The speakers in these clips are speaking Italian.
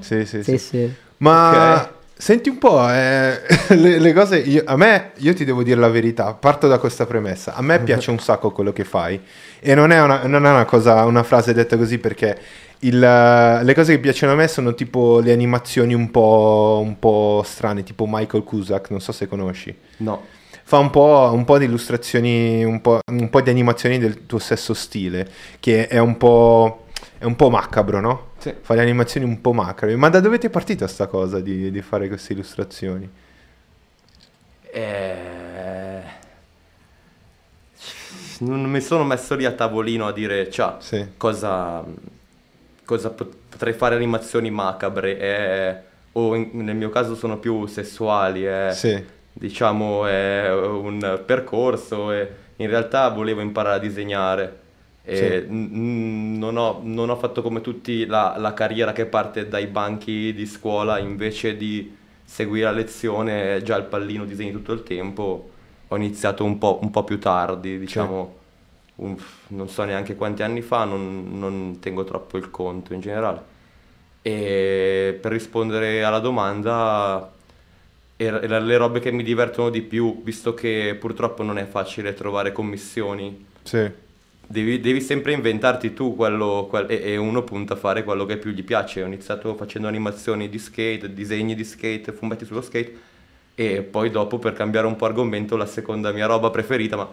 Sì, sì, Sì, sì. Ma Ok. senti un po', eh, le, le cose, io- a me, io ti devo dire la verità, parto da questa premessa, a me piace un sacco quello che fai e non è una, non è una cosa, una frase detta così perché il, eh, le cose che piacciono a me sono tipo le animazioni un po', un po' strane, tipo Michael Cusack, non so se conosci. No. Fa un po', un po' di illustrazioni, un po', un po' di animazioni del tuo stesso stile, che è un po', è un po' macabro, no? Sì. Fa le animazioni un po' macabre. Ma da dove ti è partita sta cosa di, di fare queste illustrazioni? Eh... Non mi sono messo lì a tavolino a dire, ciao, Sì. cosa, cosa pot- potrei fare animazioni macabre, eh, o in- nel mio caso sono più sessuali, eh, Sì. diciamo è un percorso e in realtà volevo imparare a disegnare Sì. non ho, non ho fatto come tutti la, la carriera che parte dai banchi di scuola invece di seguire la lezione già il pallino disegni tutto il tempo ho iniziato un po', un po' più tardi diciamo un- non so neanche quanti anni fa non, non tengo troppo il conto in generale e per rispondere alla domanda e le robe che mi divertono di più, visto che purtoppo non è facile trovare commissioni, Sì. Devi, devi sempre inventarti tu quello, quel- e, e uno punta a fare quello che più gli piace. Ho iniziato facendo animazioni di skate, disegni di skate, fumetti sullo skate e poi dopo per cambiare un po' argomento la seconda mia roba preferita, ma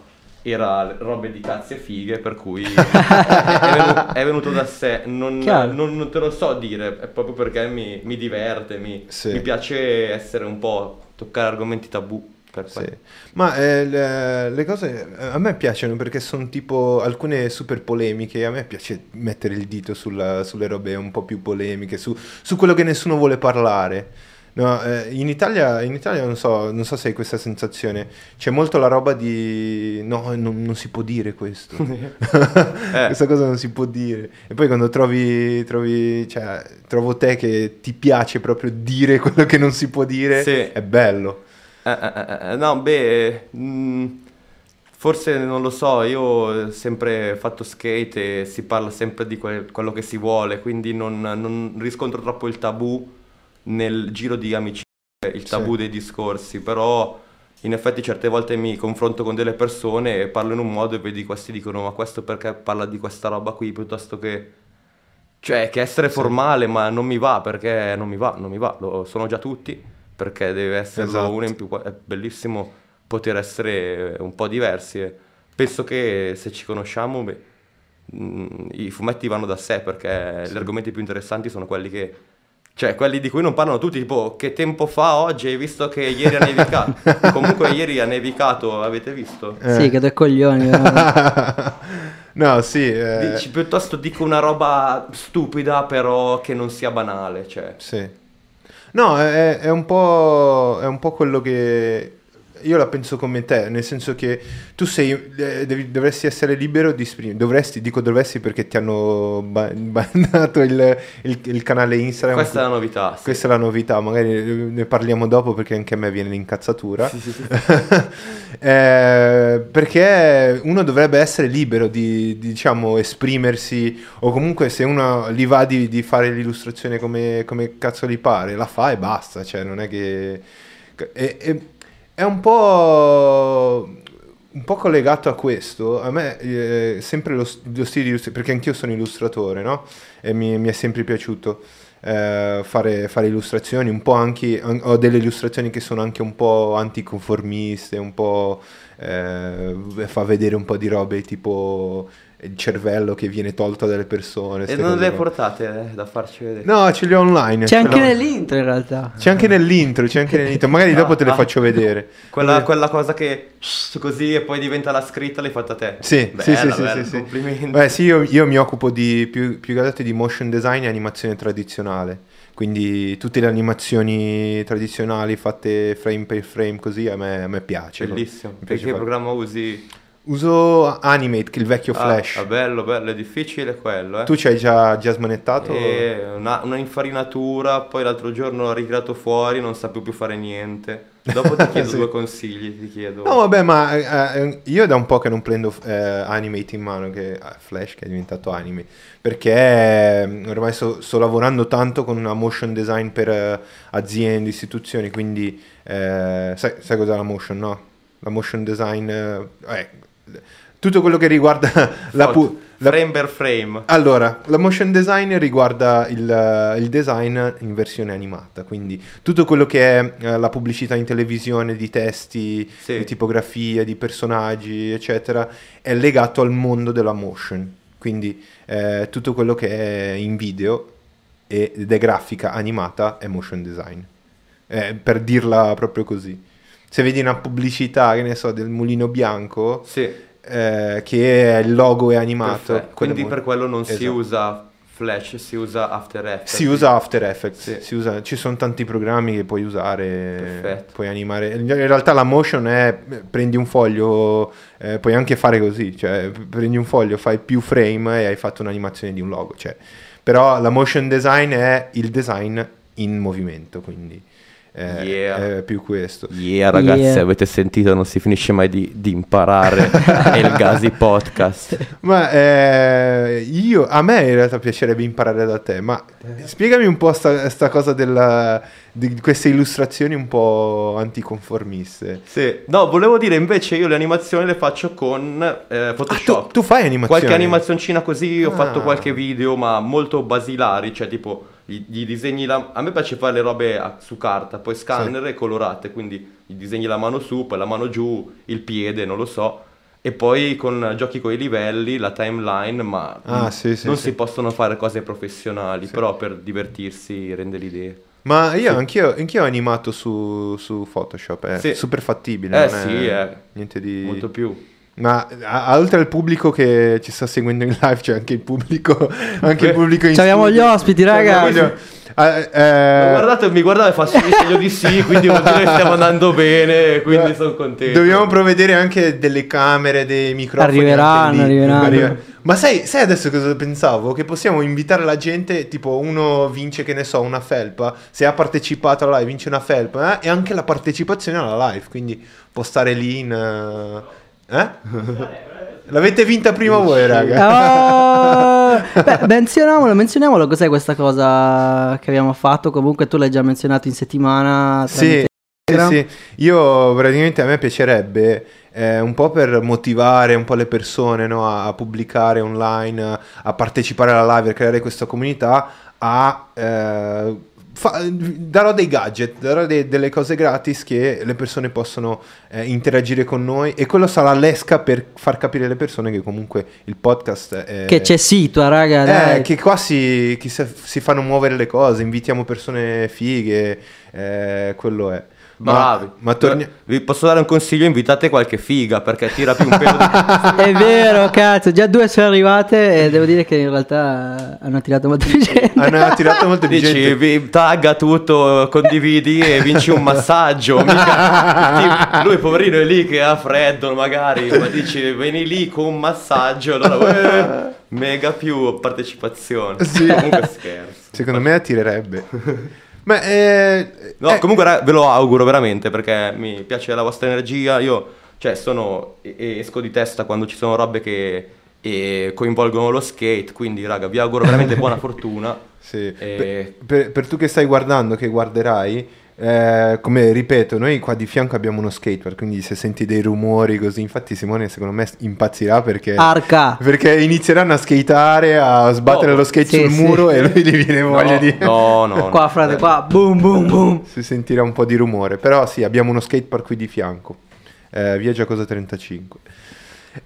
era robe di cazzi e fighe, per cui è, è venuto, è venuto da sé, non, non- non te lo so dire, è proprio perché mi, mi diverte, mi, Sì. mi piace essere un po' toccare argomenti tabù. Sì. Ma eh, le, le cose eh, a me piacciono perché sono tipo alcune super polemiche. A me piace mettere il dito sulla- sulle robe un po' più polemiche, su, su quello che nessuno vuole parlare. No, eh, in Italia, in Italia non so, non so se hai questa sensazione. C'è molto la roba di no, non, non si può dire questo. Eh. Questa cosa non si può dire. E poi quando trovi, trovi, cioè, trovo te che ti piace proprio dire quello che non si può dire, Sì. è bello. Eh, eh, eh, no, beh, mm, forse non lo so, io ho sempre fatto skate e si parla sempre di quel- quello che si vuole, quindi non, non riscontro troppo il tabù nel giro di amicizie, il tabù Sì. dei discorsi, però in effetti certe volte mi confronto con delle persone e parlo in un modo e vedi questi dicono ma questo perché parla di questa roba qui piuttosto che... Cioè, che essere formale, ma non mi va perché non mi va, non mi va, lo sono già tutti, perché deve esserlo Esatto. uno in più. È bellissimo poter essere un po' diversi. e penso che se ci conosciamo, beh, mm, i fumetti vanno da sé perché gli argomenti più interessanti sono quelli che. Cioè, quelli di cui non parlano tutti, tipo, che tempo fa oggi hai visto che ieri ha nevicato? Comunque ieri ha nevicato, avete visto? Eh. Sì, che due coglioni. veramente. no, sì, eh, Dici, piuttosto dico una roba stupida, però che non sia banale, cioè. sì. No, è, è un po', è un po' quello che io la penso come te, nel senso che tu sei, eh, devi- dovresti essere libero di esprimere, dovresti, dico dovresti perché ti hanno ba- bannato il, il- il canale Instagram. Questa è la novità. sì. Questa è la novità, magari ne parliamo dopo perché anche a me viene l'incazzatura. Sì, sì. Eh, perché uno dovrebbe essere libero di, di, diciamo, esprimersi, o comunque se uno gli va di, di fare l'illustrazione come, come cazzo gli pare, la fa e basta, cioè non è che... È, è- è un po'... Un po' collegato a questo, a me eh, sempre lo, lo stile di illustrazione, perché anch'io sono illustratore, no? E mi, mi è sempre piaciuto eh, fare, fare illustrazioni, un po' anche, an- ho delle illustrazioni che sono anche un po' anticonformiste, un po' eh, fa vedere un po' di robe tipo il cervello che viene tolto dalle persone. E non le portate eh, da farci vedere. No, ce li ho online. C'è anche l'ho. nell'intro in realtà. C'è anche nell'intro, c'è anche nell'intro. Magari Ah, dopo te le ah. faccio vedere. Quella, quella cosa che così e poi diventa la scritta l'hai fatta te. Sì, Bella, sì, sì, sì, bella, sì, sì. complimenti. Beh, sì, io, io mi occupo di più, più che altro di motion design e animazione tradizionale. Quindi tutte le animazioni tradizionali fatte frame per frame così a me, a me piace. Bellissimo. Mi piace che fare. programma usi? Uso Animate, il vecchio Ah, Flash. ah, bello, bello, è difficile quello, eh. tu ci hai già, già smanettato? E una, una infarinatura, poi l'altro giorno l'ho ritirato fuori, non sapevo più fare niente. Dopo ti chiedo Sì. due consigli, ti chiedo. No, vabbè, ma eh, eh, io da un po' che non prendo eh, Animate in mano, che eh, Flash che è diventato Anime, perché eh, ormai sto, sto lavorando tanto con una motion design per eh, aziende, istituzioni, quindi eh, sai, sai cos'è la motion, no? La motion design, eh, eh, tutto quello che riguarda la, pu- la- frame per frame. allora, la motion design riguarda il, eh, il design in versione animata, quindi tutto quello che è eh, la pubblicità in televisione di testi, Sì. di tipografie, di personaggi, eccetera, è legato al mondo della motion. Quindi eh, tutto quello che è in video e- ed è grafica animata è motion design. Eh, per dirla proprio così. Se vedi una pubblicità, che ne so, del mulino bianco, Sì, eh, che il logo è animato. Quindi per quello non si Esatto. usa Flash, si usa After Effects. Si usa After Effects, Sì. si usa- ci sono tanti programmi che puoi usare, Perfetto. puoi animare. In realtà la motion è prendi un foglio, eh, puoi anche fare così, cioè prendi un foglio, fai più frame e hai fatto un'animazione di un logo. Cioè. Però la motion design è il design in movimento, quindi eh, Yeah. è più questo. Yeah ragazzi, Yeah. avete sentito, non si finisce mai di, di imparare. è il Gazi Podcast. Ma eh, io, a me in realtà piacerebbe imparare da te, ma spiegami un po' sta, sta cosa della, di queste illustrazioni un po' anticonformiste. Sì. No, volevo dire invece io le animazioni le faccio con eh, Ah, Photoshop. tu, tu fai animazioni? Qualche animazioncina così, ho Ah. fatto qualche video, ma molto basilari, cioè tipo gli, gli disegni la... A me piace fare le robe a- su carta, poi scanner e colorate, quindi gli disegni la mano su, poi la mano giù, il piede, non lo so. E poi con giochi con i livelli, la timeline, ma Ah, sì, sì, non sì. si possono fare cose professionali, però per divertirsi rende l'idea. Ma io anch'io, anch'io ho animato su, su Photoshop, è Sì. super fattibile. Eh sì, è eh. Niente di... Molto più. Ma a- oltre al pubblico che ci sta seguendo in live, c'è anche il pubblico, anche il pubblico in Ci abbiamo gli ospiti, Cioè, ragazzi. ah, eh, Guardate, mi guardava e fa segno di sì, quindi vuol dire che stiamo andando bene, quindi sono contento. Dobbiamo provvedere anche delle camere, dei microfoni. Arriveranno, arriveranno. Arriva- Ma sai, sai adesso cosa pensavo? Che possiamo invitare la gente, tipo uno vince, che ne so, una felpa, se ha partecipato alla live vince una felpa, eh? e anche la partecipazione alla live, quindi può stare lì in... eh? Eh? L'avete vinta prima voi, raga. Oh! Beh, menzioniamolo, menzioniamolo, cos'è questa cosa che abbiamo fatto? Comunque tu l'hai già menzionato in settimana. Sì, sì. Io praticamente a me piacerebbe eh, un po' per motivare un po' le persone no, a, a pubblicare online, a, a partecipare alla live, a creare questa comunità, a... eh, fa- darò dei gadget, darò dei- delle cose gratis che le persone possono eh, interagire con noi e quello sarà l'esca per far capire alle persone che comunque il podcast è... Che c'è situa, raga. Eh, dai. che qua si, sa- si fanno muovere le cose, invitiamo persone fighe, eh, quello è. Ma, Bravi. ma torni- Vi posso dare un consiglio? Invitate qualche figa perché tira più un pelo di... È vero, cazzo, già due sono arrivate e devo dire che in realtà hanno tirato molto più gente. hanno tirato molto di Dici, gente. vi tagga tutto, condividi e vinci un massaggio. Mica- lui poverino è lì che ha freddo magari, ma dici vieni lì con un massaggio, allora eh, mega più partecipazione. Sì. Comunque scherzo. Secondo me attirerebbe. Ma eh, No, eh, comunque ra- ve lo auguro veramente perché mi piace la vostra energia. Io, cioè, sono esco di testa quando ci sono robe che coinvolgono lo skate. Quindi, raga, vi auguro veramente buona fortuna. sì. Per, per- per tu che stai guardando, che guarderai, eh, come ripeto, noi qua di fianco abbiamo uno skatepark, quindi se senti dei rumori così, infatti Simone secondo me impazzirà perché... Arca. Perché inizieranno a skateare, a sbattere No, lo skate sì, sul sì. muro e lui gli viene voglia No, di... no, no, no. Qua, frate, qua, boom, boom, boom. si sentirà un po' di rumore. Però sì, abbiamo uno skatepark qui di fianco, eh, via Giacosa 35.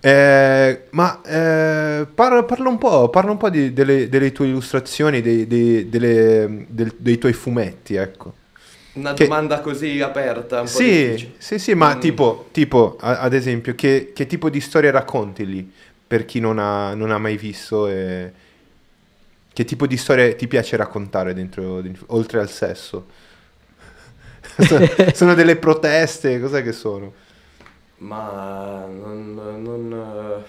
Eh, ma eh, parla, parla un po', parla un po' di- delle, delle tue illustrazioni, dei, dei- delle- del- dei tuoi fumetti, ecco. Una Che- domanda così aperta, Sì, sì, sì, ma Mm. tipo, tipo ad esempio, che, che tipo di storie racconti lì per chi non ha, non ha mai visto e che tipo di storie ti piace raccontare dentro, dentro- oltre al sesso? sono, sono delle proteste, cos'è che sono? Ma non, non,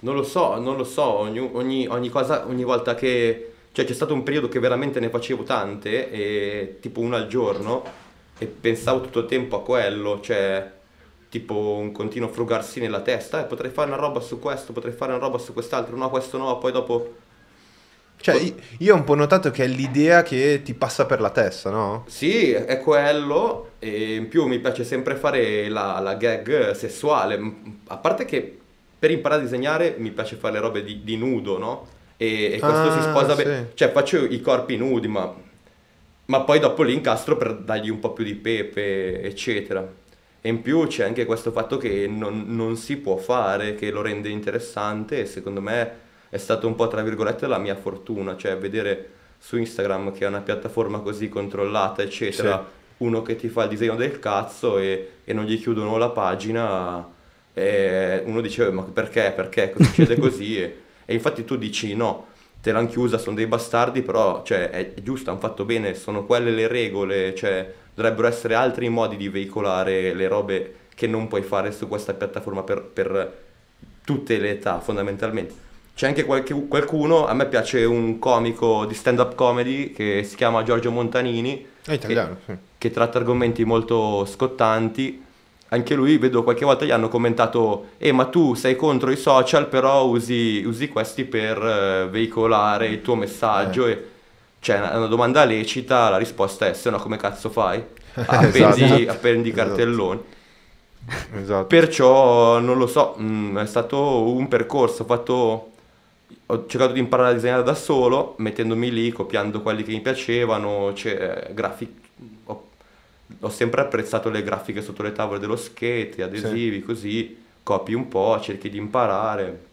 non lo so, non lo so, ogni, ogni, ogni cosa, ogni volta che... Cioè c'è stato un periodo che veramente ne facevo tante, e, tipo una al giorno, e pensavo tutto il tempo a quello, cioè tipo un continuo frugarsi nella testa, eh, potrei fare una roba su questo, potrei fare una roba su quest'altro, no, questo no, poi dopo... Cioè, io- ho un po' notato che è l'idea che ti passa per la testa, no? Sì, è quello, e in più mi piace sempre fare la, la gag sessuale, a parte che per imparare a disegnare mi piace fare le robe di, di nudo, no? E, e questo si Ah, sposa sì. bene, cioè faccio i corpi nudi, ma, ma poi dopo li incastro per dargli un po' più di pepe, eccetera. E in più c'è anche questo fatto che non, non si può fare, che lo rende interessante e secondo me è stato un po' tra virgolette la mia fortuna, cioè vedere su Instagram che è una piattaforma così controllata, eccetera, uno che ti fa il disegno del cazzo e, e non gli chiudono la pagina, e uno dice "Eh, ma perché, perché succede così? E, e infatti tu dici no, te l'hanno chiusa, sono dei bastardi, però cioè, è, giusto, hanno fatto bene, sono quelle le regole, cioè dovrebbero essere altri modi di veicolare le robe che non puoi fare su questa piattaforma per, per tutte le età fondamentalmente. C'è anche qualche- qualcuno, a me piace un comico di stand-up comedy che si chiama Giorgio Montanini, È italiano, sì. che tratta argomenti molto scottanti. Anche lui, vedo qualche volta gli hanno commentato, eh ma tu sei contro i social, però usi, usi questi per eh, veicolare il tuo messaggio. E, cioè, una domanda lecita, la risposta è, se no come cazzo fai? Appendi, Esatto. appendi i Esatto. cartelloni. Esatto. Perciò non lo so, mm, è stato un percorso, ho fatto, ho cercato di imparare a disegnare da solo, mettendomi lì, copiando quelli che mi piacevano, cioè, grafic- ho, ho sempre apprezzato le grafiche sotto le tavole dello skate, adesivi, così, copi un po', cerchi di imparare.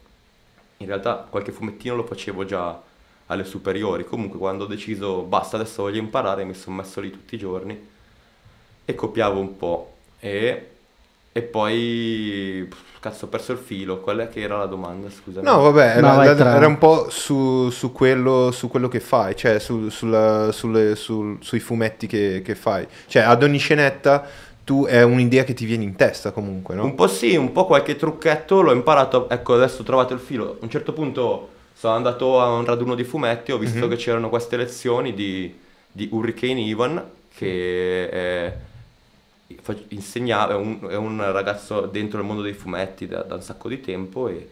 In realtà qualche fumettino lo facevo già alle superiori, comunque quando ho deciso basta adesso voglio imparare mi sono messo lì tutti i giorni e copiavo un po' e, e poi cazzo ho perso il filo, qual è che era la domanda scusami? No, vabbè, era, No, vai era- tra- era un po' su, su quello, su quello che fai, cioè su- sulla- sulle- sul- sui fumetti che, che fai. Cioè, ad ogni scenetta tu è un'idea che ti viene in testa comunque, no? Un po' sì, un po' qualche trucchetto l'ho imparato, ecco adesso ho trovato il filo, a un certo punto sono andato a un raduno di fumetti, ho visto Mhm. che c'erano queste lezioni di, di Hurricane Ivan che è, insegnava, è un, è un ragazzo dentro il mondo dei fumetti da, da un sacco di tempo e,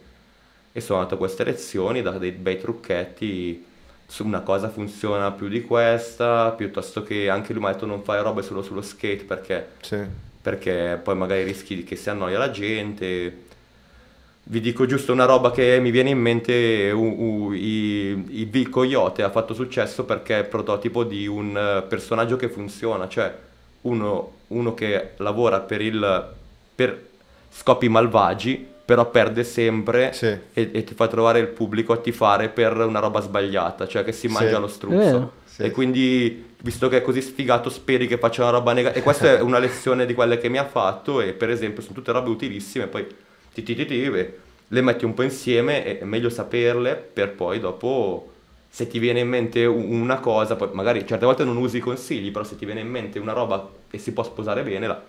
e sono andato a queste lezioni da dei bei trucchetti su una cosa funziona più di questa, piuttosto che anche lui mi ha detto non fare robe solo sullo skate perché Sì. perché poi magari rischi che si annoia la gente. Vi dico giusto una roba che mi viene in mente, u- u- i- il Bill Coyote ha fatto successo perché è il prototipo di un personaggio che funziona, cioè uno, uno che lavora per, il, per scopi malvagi, però perde sempre Sì. e, e ti fa trovare il pubblico a tifare per una roba sbagliata, cioè che si Sì. mangia lo È struzzo. Sì. E quindi, visto che è così sfigato, speri che faccia una roba negativa. E questa è una lezione di quelle che mi ha fatto. E per esempio, sono tutte robe utilissime. Poi ti, ti, ti, ti, le metti un po' insieme. e È meglio saperle per poi dopo. Se ti viene in mente una cosa, poi magari certe volte non usi i consigli, però se ti viene in mente una roba e si può sposare bene, la,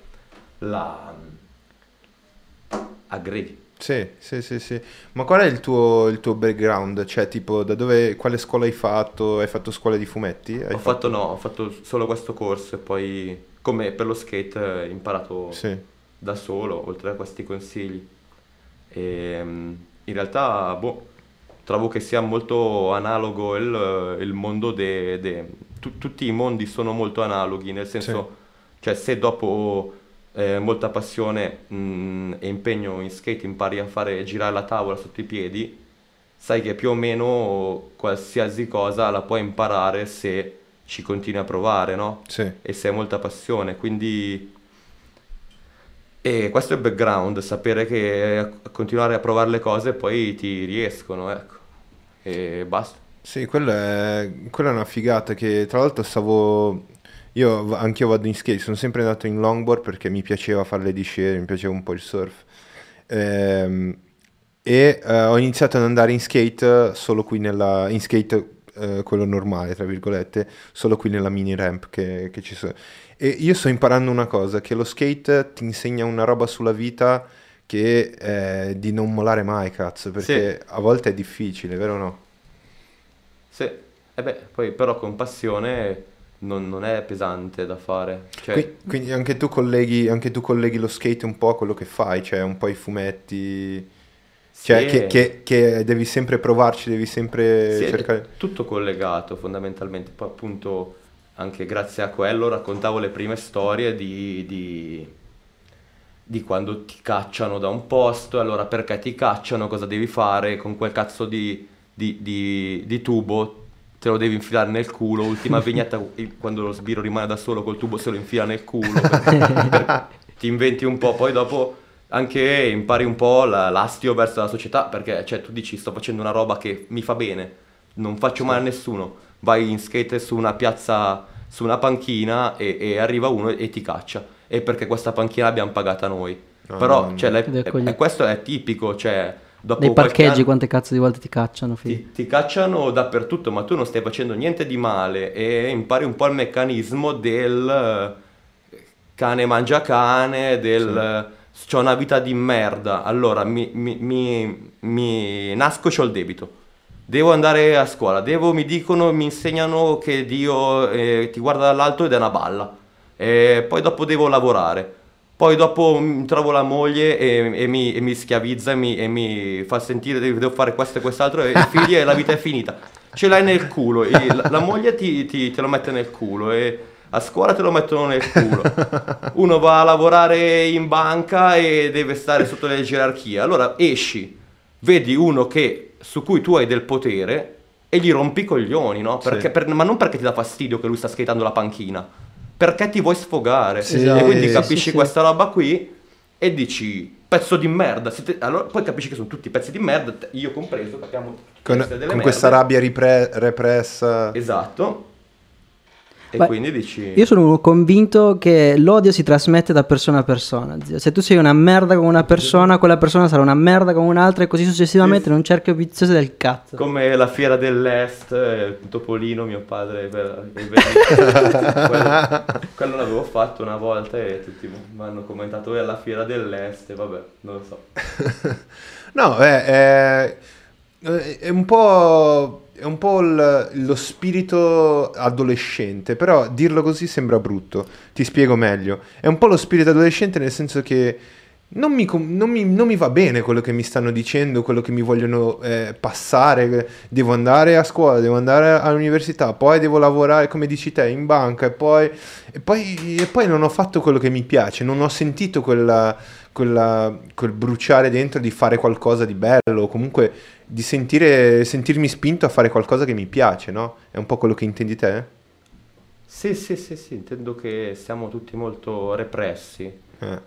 la aggreghi. Sì, sì, sì, sì. Ma qual è il tuo, il tuo background? Cioè, tipo, da dove, quale scuola hai fatto? Hai fatto scuola di fumetti? Hai Ho fatto no, ho fatto solo questo corso e poi, come per lo skate, ho imparato Sì, da solo, oltre a questi consigli. E, mm, in realtà, boh, trovo che sia molto analogo il, il mondo de, de- tu- tutti i mondi sono molto analoghi, nel senso, cioè se dopo eh, molta passione mm, e impegno in skate impari a fare girare la tavola sotto i piedi, sai che più o meno qualsiasi cosa la puoi imparare se ci continui a provare, no? sì. e se hai molta passione, quindi... E questo è il background, sapere che a- continuare a provare le cose poi ti riescono, ecco. E basta. Sì, quella è, quella è una figata che tra l'altro stavo... Io anch'io vado in skate, sono sempre andato in longboard perché mi piaceva fare le discese, mi piaceva un po' il surf. Ehm, e eh, ho iniziato ad andare in skate solo qui nella... in skate eh, quello normale, tra virgolette, solo qui nella mini ramp che, che ci sono. E io sto imparando una cosa, che lo skate ti insegna una roba sulla vita che eh, di non mollare mai, cazzo, perché a volte è difficile, vero o no? Sì, e beh, poi però con passione non, non è pesante da fare. Cioè, Qui- Quindi anche tu, colleghi, anche tu colleghi lo skate un po' a quello che fai, cioè un po' i fumetti, cioè sì, che, che- che devi sempre provarci, devi sempre sì, è cercare... tutto collegato fondamentalmente. Poi appunto anche grazie a quello raccontavo le prime storie di, di- di quando ti cacciano da un posto, allora perché ti cacciano, cosa devi fare con quel cazzo di, di- di- di tubo, te lo devi infilare nel culo, ultima vignetta quando lo sbiro rimane da solo col tubo se lo infila nel culo, per- per- ti inventi un po', poi dopo anche impari un po' la- l'astio verso la società, perché cioè, tu dici sto facendo una roba che mi fa bene, non faccio male a nessuno, vai in skate su una piazza, su una panchina e, e arriva uno e ti caccia, e perché questa panchina l'abbiamo pagata noi. No, Però no, cioè, Ed è e- e questo è tipico, cioè dopo Nei parcheggi anno- quante cazzo di volte ti cacciano, ti, ti cacciano dappertutto, ma tu non stai facendo niente di male e impari un po' il meccanismo del eh, cane mangia cane, del c'ho una vita di merda, allora mi, mi- mi- mi nasco, c'ho il debito. Devo andare a scuola, devo, mi dicono, mi insegnano che Dio eh, ti guarda dall'alto ed è una balla. E poi dopo devo lavorare. Poi dopo mm, trovo la moglie e, e mi, e mi schiavizza e mi, e mi fa sentire devo devo fare questo e quest'altro e i figli e la vita è finita. Ce l'hai nel culo, la, la moglie ti, ti- te lo mette nel culo e a scuola te lo mettono nel culo. Uno va a lavorare in banca e deve stare sotto le gerarchie. Allora esci, vedi uno che, su cui tu hai del potere e gli rompi i coglioni, no? Sì. Perché- per- ma non perché ti dà fastidio che lui sta skateando la panchina, perché ti vuoi sfogare. Sì, e quindi capisci sì. questa roba qui e dici pezzo di merda. Siete- Allora, poi capisci che sono tutti pezzi di merda, te- io compreso, capiamo Con, con questa rabbia ripre- repressa... Esatto. E Beh, quindi dici... Io sono convinto che l'odio si trasmette da persona a persona. zio. Se tu sei una merda con una persona, quella persona sarà una merda con un'altra e così successivamente Sì, in un cerchio vizioso del cazzo. Come la fiera dell'Est, eh, Topolino, mio padre, per- vecchio- quello, quello l'avevo fatto una volta e tutti mi hanno commentato è la fiera dell'Est, e vabbè, non lo so. No, eh, è, è un po', è un po' il- lo spirito adolescente, però dirlo così sembra brutto. Ti spiego meglio. È un po' lo spirito adolescente nel senso che non mi, non mi- non mi va bene quello che mi stanno dicendo, quello che mi vogliono eh, passare. Devo andare a scuola, devo andare all'università, poi devo lavorare, come dici te, in banca e poi, e poi, e poi non ho fatto quello che mi piace, non ho sentito quella, quella- quel bruciare dentro di fare qualcosa di bello, o comunque di sentire, sentirmi spinto a fare qualcosa che mi piace, no? È un po' quello che intendi te? Sì, sì, sì, sì, intendo che siamo tutti molto repressi Eh.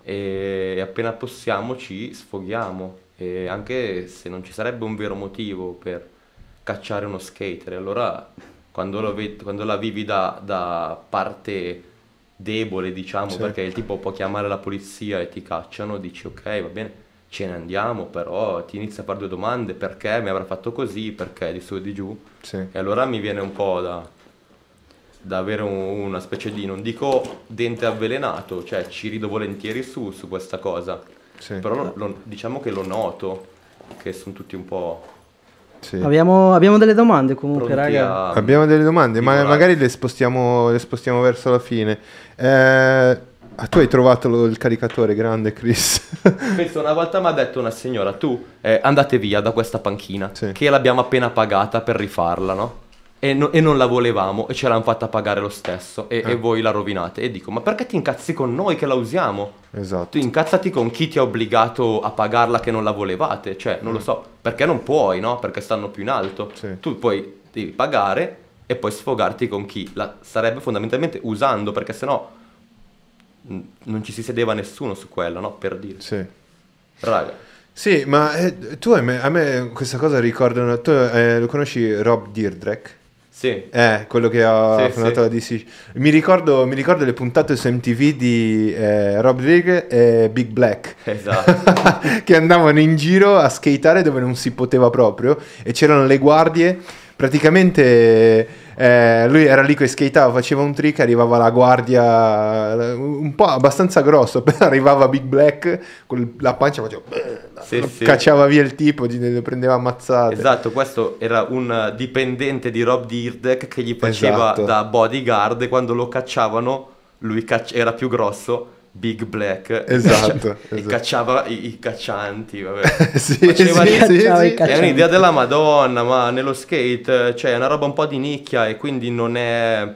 e appena possiamo ci sfoghiamo e anche se non ci sarebbe un vero motivo per cacciare uno skater, allora quando, lo ved- quando la vivi da, da parte debole, diciamo, Sì. perché il tipo può chiamare la polizia e ti cacciano, dici ok, va bene, ce ne andiamo, però ti inizi a fare due domande, perché mi avrà fatto così, perché di su e di giù, Sì. e allora mi viene un po' da, da avere un- una specie di, non dico dente avvelenato, cioè ci rido volentieri su, su questa cosa, Sì. però lo- lo- diciamo che lo noto, che sono tutti un po' Sì. Abbiamo, abbiamo delle domande comunque, pronti raga. a... Abbiamo delle domande, ma magari le spostiamo, le spostiamo verso la fine. Eh, tu hai trovato lo- il caricatore grande, Chris. Penso una volta mi ha detto una signora, tu eh, andate via da questa panchina, Sì. che l'abbiamo appena pagata per rifarla, no? E, no- e non la volevamo e ce l'hanno fatta pagare lo stesso e, e Eh. voi la rovinate. E dico, ma perché ti incazzi con noi che la usiamo? esatto. Tu incazzati con chi ti ha obbligato a pagarla che non la volevate, cioè non lo so, perché non puoi, no? Perché stanno più in alto. Mm. Sì. Tu poi devi pagare e poi sfogarti con chi la starebbe fondamentalmente usando, perché sennò mh, non ci si sedeva nessuno su quello, no? Per dire. Sì. Raga, Sì, ma eh, tu a me, a me questa cosa ricordano. Tu eh, lo conosci Rob Deirdre? Sì, Eh, quello che ha Sì, fondato la DC. Mi ricordo, mi ricordo le puntate su MTV di eh, Rob Deirdre e Big Black. esatto. che andavano in giro a skateare dove non si poteva proprio e c'erano le guardie praticamente eh, lui era lì che skateava, faceva un trick, arrivava la guardia un po' abbastanza grosso, poi arrivava Big Black con la pancia faceva Sì, sì. cacciava via il tipo, lo prendeva ammazzate. Esatto, questo era un dipendente di Rob Dyrdek che gli faceva Esatto. da bodyguard e quando lo cacciavano lui cacci- era più grosso, Big Black, Esatto, e esatto. cacciava i, i caccianti, vabbè. sì, Faceva sì, sì, sì. È un'idea della Madonna, ma nello skate cioè, è una roba un po' di nicchia e quindi non è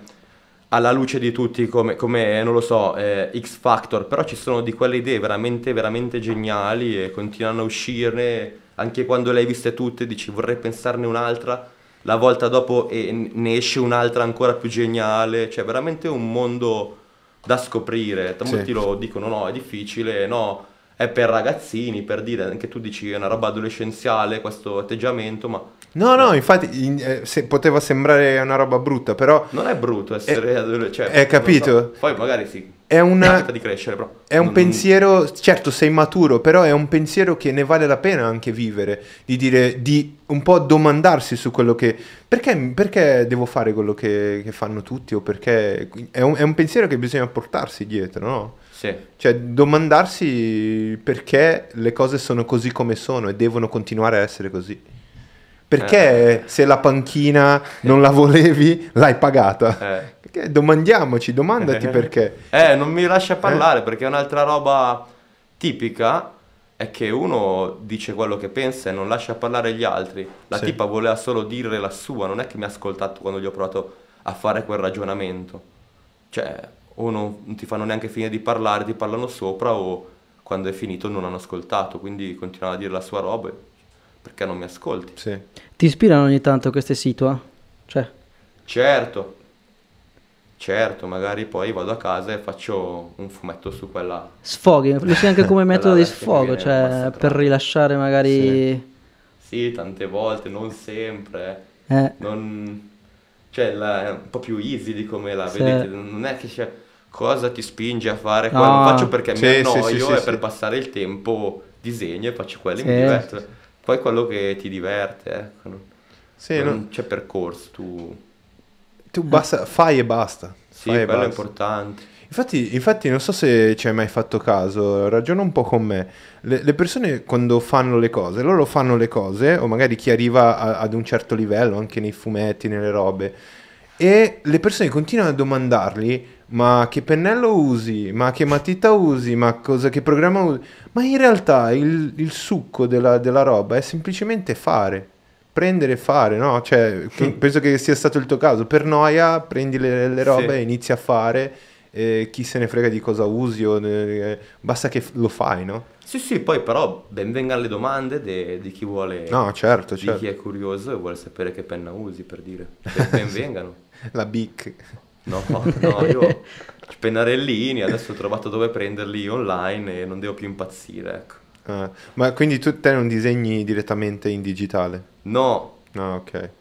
alla luce di tutti come, come, non lo so, eh, X Factor, però ci sono di quelle idee veramente, veramente geniali e continuano a uscirne, anche quando le hai viste tutte dici vorrei pensarne un'altra, la volta dopo e ne esce un'altra ancora più geniale, cioè veramente un mondo da scoprire, Sì. molti lo dicono no, è difficile, no, è per ragazzini, per dire, anche tu dici è una roba adolescenziale questo atteggiamento, ma No, no, infatti in- eh, se- poteva sembrare una roba brutta, però non è brutto essere adolescente. hai capito? Poi magari sì, è una... di crescere, però. È un non- pensiero, certo sei maturo, però è un pensiero che ne vale la pena anche vivere, di dire, di un po' domandarsi su quello che... Perché, perché devo fare quello che, che fanno tutti o perché... È un, è un pensiero che bisogna portarsi dietro, no? Sì, Cioè domandarsi perché le cose sono così come sono e devono continuare a essere così. Perché se la panchina non la volevi, l'hai pagata? eh. Perché domandiamoci, domandati perché. Eh, non mi lascia parlare perché è un'altra roba tipica è che uno dice quello che pensa e non lascia parlare gli altri. La Sì. tipa voleva solo dire la sua, non è che mi ha ascoltato quando gli ho provato a fare quel ragionamento. Cioè, o non, non ti fanno neanche finire di parlare, ti parlano sopra o quando è finito non hanno ascoltato, quindi continuava a dire la sua roba perché non mi ascolti? Sì. Ti ispirano ogni tanto queste situa? Cioè, Certo, certo, magari poi vado a casa e faccio un fumetto su quella... sfoghi, lo usi anche come metodo di sfogo, cioè per rilasciare magari... Sì, tante volte, non sempre. Eh, Non... Cioè, la- è un po' più easy di come la Sì. vedete. Non è che c'è cosa ti spinge a fare No. quello. Lo faccio perché Sì, mi sì, annoio sì, sì, e sì. per passare il tempo disegno e faccio quello e Sì. mi diverto. Poi quello che ti diverte, ecco. Non, Sì, non no, c'è percorso, tu... tu basta, fai e basta. Sì, Fai quello è importante. Infatti, infatti, non so se ci hai mai fatto caso, ragiona un po' con me. Le, le persone quando fanno le cose, loro fanno le cose, o magari chi arriva a- ad un certo livello, anche nei fumetti, nelle robe, e le persone continuano a domandargli: ma che pennello usi? Ma che matita usi? Ma cosa, che programma usi? Ma in realtà il, il succo della, della roba è semplicemente fare. Prendere e fare, no? Cioè, che- penso che sia stato il tuo caso. Per noia, prendi le, le robe Sì. e inizi a fare. e chi se ne frega di cosa usi, o eh, basta che lo fai, no? Sì, sì, poi però benvengano le domande de- di chi vuole... No, certo, di certo. chi è curioso e vuole sapere che penna usi, per dire. Ben- Benvengano. La Bic. No, no, io pennarellini, adesso ho trovato dove prenderli online e non devo più impazzire, ecco. Ah, ma quindi tu te non disegni direttamente in digitale? No, No, ok. Eh,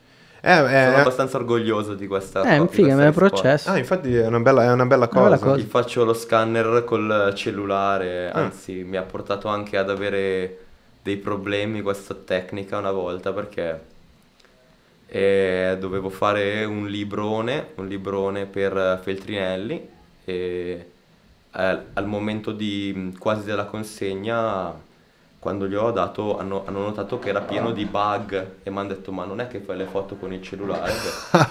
eh, sono eh, abbastanza orgoglioso di questa eh, di figa, questa me risposta. processo. ah, infatti è una bella, è una bella Una bella cosa. cosa. Gli faccio lo scanner col cellulare, Ah. anzi mi ha portato anche ad avere dei problemi questa tecnica una volta perché eh, dovevo fare un librone, un librone per Feltrinelli e eh, al momento di quasi della consegna quando gli ho dato hanno, hanno notato che era pieno di bug e mi hanno detto ma non è che fai le foto con il cellulare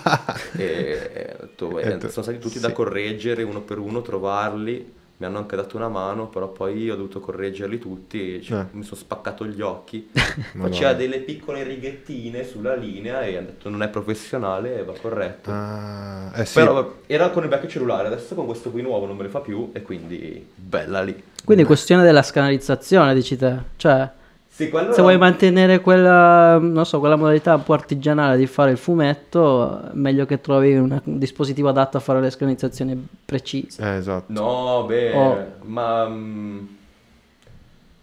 e, e detto, E sono stati tutti sì. da correggere uno per uno, trovarli mi hanno anche dato una mano però poi ho dovuto correggerli tutti cioè, Eh. mi sono spaccato gli occhi faceva delle piccole righettine sulla linea e hanno detto non è professionale va corretto Ah, eh sì. però era con il vecchio cellulare adesso con questo qui nuovo non me le fa più e quindi bella lì Quindi è questione della scanalizzazione, dici te. Cioè, sì, quello se vuoi mantenere quella, non so, quella modalità un po' artigianale di fare il fumetto, meglio che trovi un dispositivo adatto a fare le scanalizzazioni precise. Eh, esatto. No, beh, Oh. ma mm,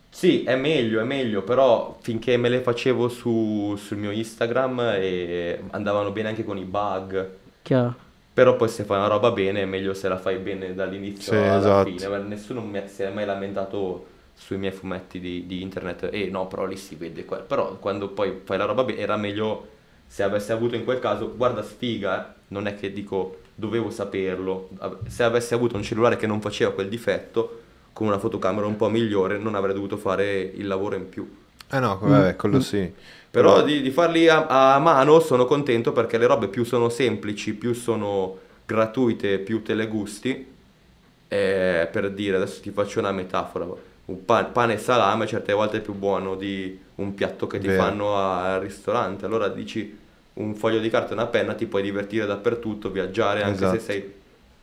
sì, è meglio, è meglio, però finché me le facevo su- sul mio Instagram e andavano bene anche con i bug. Chiaro. Però poi se fai una roba bene è meglio se la fai bene dall'inizio Sì, alla esatto. fine. Ma Nessuno mi si è mai lamentato sui miei fumetti di, di internet. E no, però lì si vede quello. Però quando poi fai la roba bene era meglio se avessi avuto in quel caso, guarda sfiga, eh, non è che dico dovevo saperlo, se avessi avuto un cellulare che non faceva quel difetto, con una fotocamera un po' migliore non avrei dovuto fare il lavoro in più. Eh no, vabbè, quello sì. Però di, di farli a, a mano sono contento perché le robe più sono semplici, più sono gratuite, più te le gusti. Eh, per dire, adesso ti faccio una metafora, un pan- pane e salame certe volte è più buono di un piatto che ti Vero. fanno a- al ristorante. Allora dici un foglio di carta e una penna ti puoi divertire dappertutto, viaggiare anche Esatto. se sei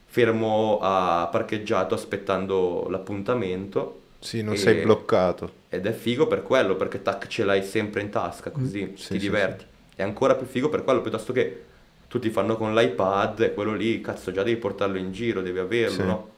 fermo a parcheggiato aspettando l'appuntamento. Sì, non E- sei bloccato. Ed è figo per quello, perché tac ce l'hai sempre in tasca, così Mm, sì, ti sì, diverti. È ancora più figo per quello, piuttosto che tutti fanno con l'iPad e quello lì, cazzo, già devi portarlo in giro, devi averlo, Sì. no?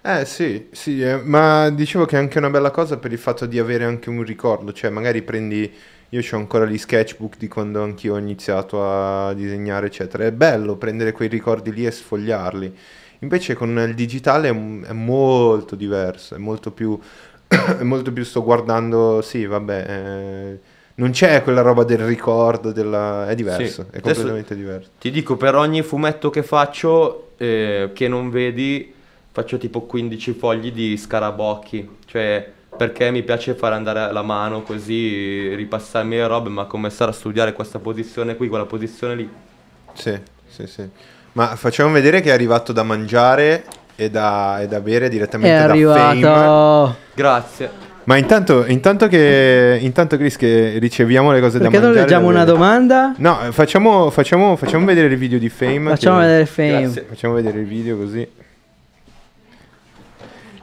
Eh sì, sì, eh, ma dicevo che è anche una bella cosa per il fatto di avere anche un ricordo, cioè magari prendi, io ho ancora gli sketchbook di quando anch'io ho iniziato a disegnare, eccetera, è bello prendere quei ricordi lì e sfogliarli, invece con il digitale è, è molto diverso, è molto più, è molto più sto guardando, sì, vabbè, eh, non c'è quella roba del ricordo, della... è diverso, Sì. è Adesso- completamente diverso. Ti dico, per ogni fumetto che faccio, eh, che non vedi, faccio tipo 15 fogli di scarabocchi, cioè perché mi piace fare andare la mano così, ripassarmi le robe, ma cominciare a studiare questa posizione qui, quella posizione lì. Sì, sì, sì. Ma facciamo vedere che è arrivato da mangiare e da, e da bere È direttamente da Fame. arrivato. Grazie. Ma intanto, intanto che intanto Chris che riceviamo le cose Perché da non mangiare. leggiamo da una bere. domanda? No, facciamo, facciamo, facciamo vedere il video di Fame. Facciamo che- vedere Fame. Grazie. Facciamo vedere il video così.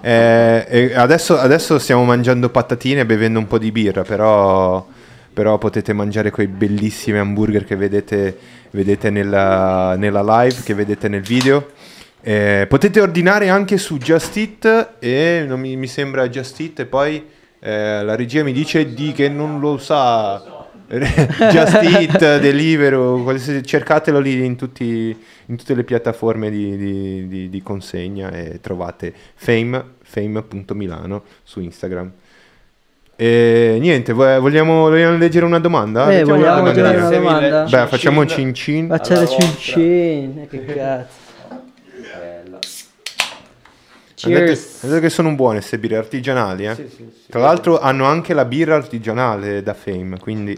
Eh, adesso, adesso stiamo mangiando patatine e bevendo un po' di birra, però, però potete mangiare quei bellissimi hamburger che vedete, vedete nella, nella live, che vedete nel video. Eh, potete ordinare anche su Just Eat e mi, mi sembra Just Eat e poi eh, la regia mi dice di che non lo sa. Just Eat, qualsiasi- cercatelo lì in, tutti- in tutte le piattaforme di, di- di- di consegna e trovate fame, fame.milano su Instagram. E niente, vo- vogliamo, vogliamo leggere una domanda? Eh, Leggiamo vogliamo una leggere una domanda? Beh, Cin facciamo cin. cin cin. Alla vostra. cincin. Eh, che cazzo. Cheers. che sono buone queste birre artigianali, eh. Sì, sì, sì. Tra l'altro hanno anche la birra artigianale da Fame, quindi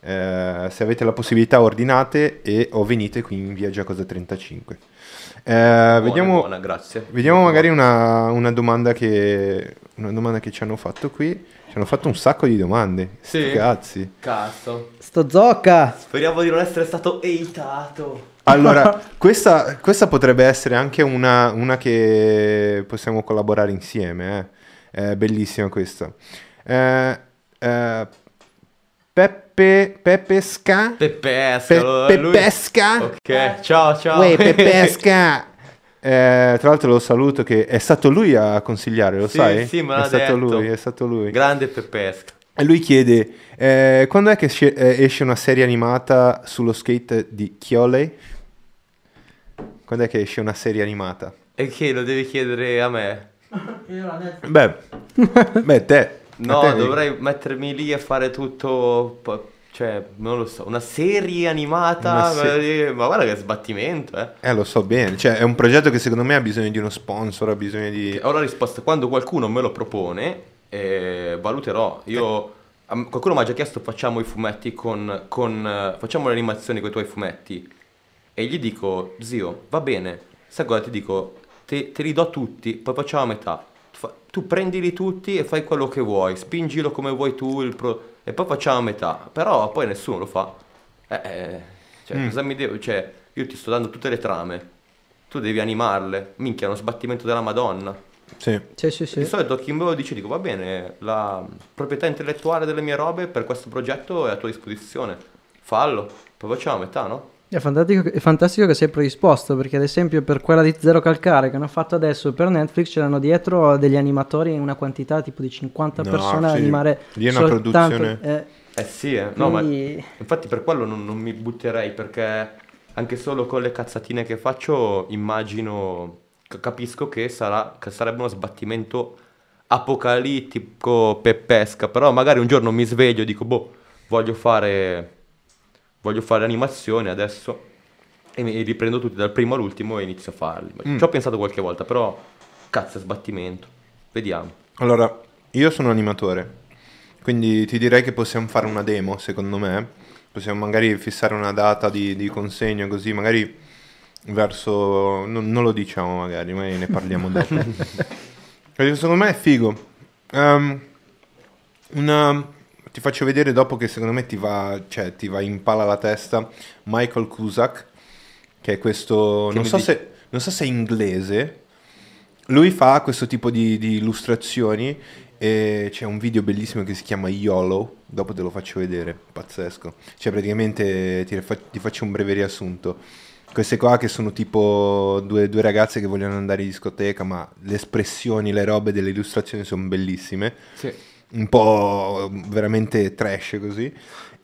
eh, se avete la possibilità ordinate e o venite qui in via Giacosa 35. Eh, Buona, vediamo, buona, grazie. vediamo magari una, una domanda che, una domanda che ci hanno fatto qui. Ci hanno fatto un sacco di domande. Sì. Cazzi. Cazzo. Sto zocca. Speriamo di non essere stato eitato. Allora, questa, questa potrebbe essere anche una, una che possiamo collaborare insieme. eh. È bellissima questa. Eh, eh, Peppe, Ska? Peppesca. Pe- lui-? Ok, ciao, ciao. Uè, Peppesca! Eh, tra l'altro lo saluto che è stato lui a consigliare, lo Sì, sai? sì, me è l'ha stato detto. lui, è stato lui. Grande Peppesca. E lui chiede, eh, quando è che esce, eh, esce una serie animata sullo skate di Chiole? Quando è che esce una serie animata? E che lo devi chiedere a me? Beh, beh te. A No, te- dovrei mettermi lì e fare tutto. Cioè, non lo so, una serie animata. Una se- eh, Ma guarda che sbattimento, eh. Eh, lo so bene, cioè è un progetto che secondo me ha bisogno di uno sponsor, ha bisogno di... Ho la risposta, quando qualcuno me lo propone, eh, valuterò. Io, a- qualcuno mi ha già chiesto facciamo i fumetti con, con eh, facciamo le animazioni con i tuoi fumetti. E gli dico, zio, va bene, sai cosa ti dico? Te, te li do tutti, poi facciamo a metà. Tu prendili tutti e fai quello che vuoi, spingilo come vuoi tu il pro- e poi facciamo a metà. Però poi nessuno lo fa. Eh, eh, cioè, Mm. cosa mi devo... Cioè, io ti sto dando tutte le trame. Tu devi animarle. Minchia, è uno sbattimento della Madonna. Sì. Sì, sì, sì. Di solito chi me lo dice dico va bene, la proprietà intellettuale delle mie robe per questo progetto è a tua disposizione. Fallo, poi facciamo a metà, no? È fantastico, è fantastico che sei predisposto perché ad esempio per quella di Zero Calcare che hanno fatto adesso per Netflix c'erano dietro degli animatori in una quantità tipo di 50 No, persone a sì, animare lì è una soltanto produzione. eh, Eh sì, eh. No, ma quindi- infatti per quello non, non mi butterei perché anche solo con le cazzatine che faccio immagino, capisco che, sarà, che sarebbe uno sbattimento apocalittico peppesca, però magari un giorno mi sveglio e dico boh, voglio fare... voglio fare animazione adesso e mi riprendo tutti dal primo all'ultimo e inizio a farli. Mm. Ci ho pensato qualche volta, però cazzo sbattimento. Vediamo. Allora, io sono animatore, quindi ti direi che possiamo fare una demo, secondo me. Possiamo magari fissare una data di, di consegna, così magari verso... non, non lo diciamo magari, magari ne parliamo dopo. Perché secondo me è figo. Ehm, una- Ti faccio vedere dopo che secondo me ti va, cioè, ti va in pala la testa Michael Cusack, che è questo... Che Non so, se, non so se è inglese, lui fa questo tipo di, di illustrazioni e c'è un video bellissimo che si chiama YOLO, dopo te lo faccio vedere, pazzesco. Cioè praticamente ti, fa- ti faccio un breve riassunto. Queste qua che sono tipo due, due ragazze che vogliono andare in discoteca, ma le espressioni, le robe delle illustrazioni sono bellissime Sì. Un po' veramente trash così.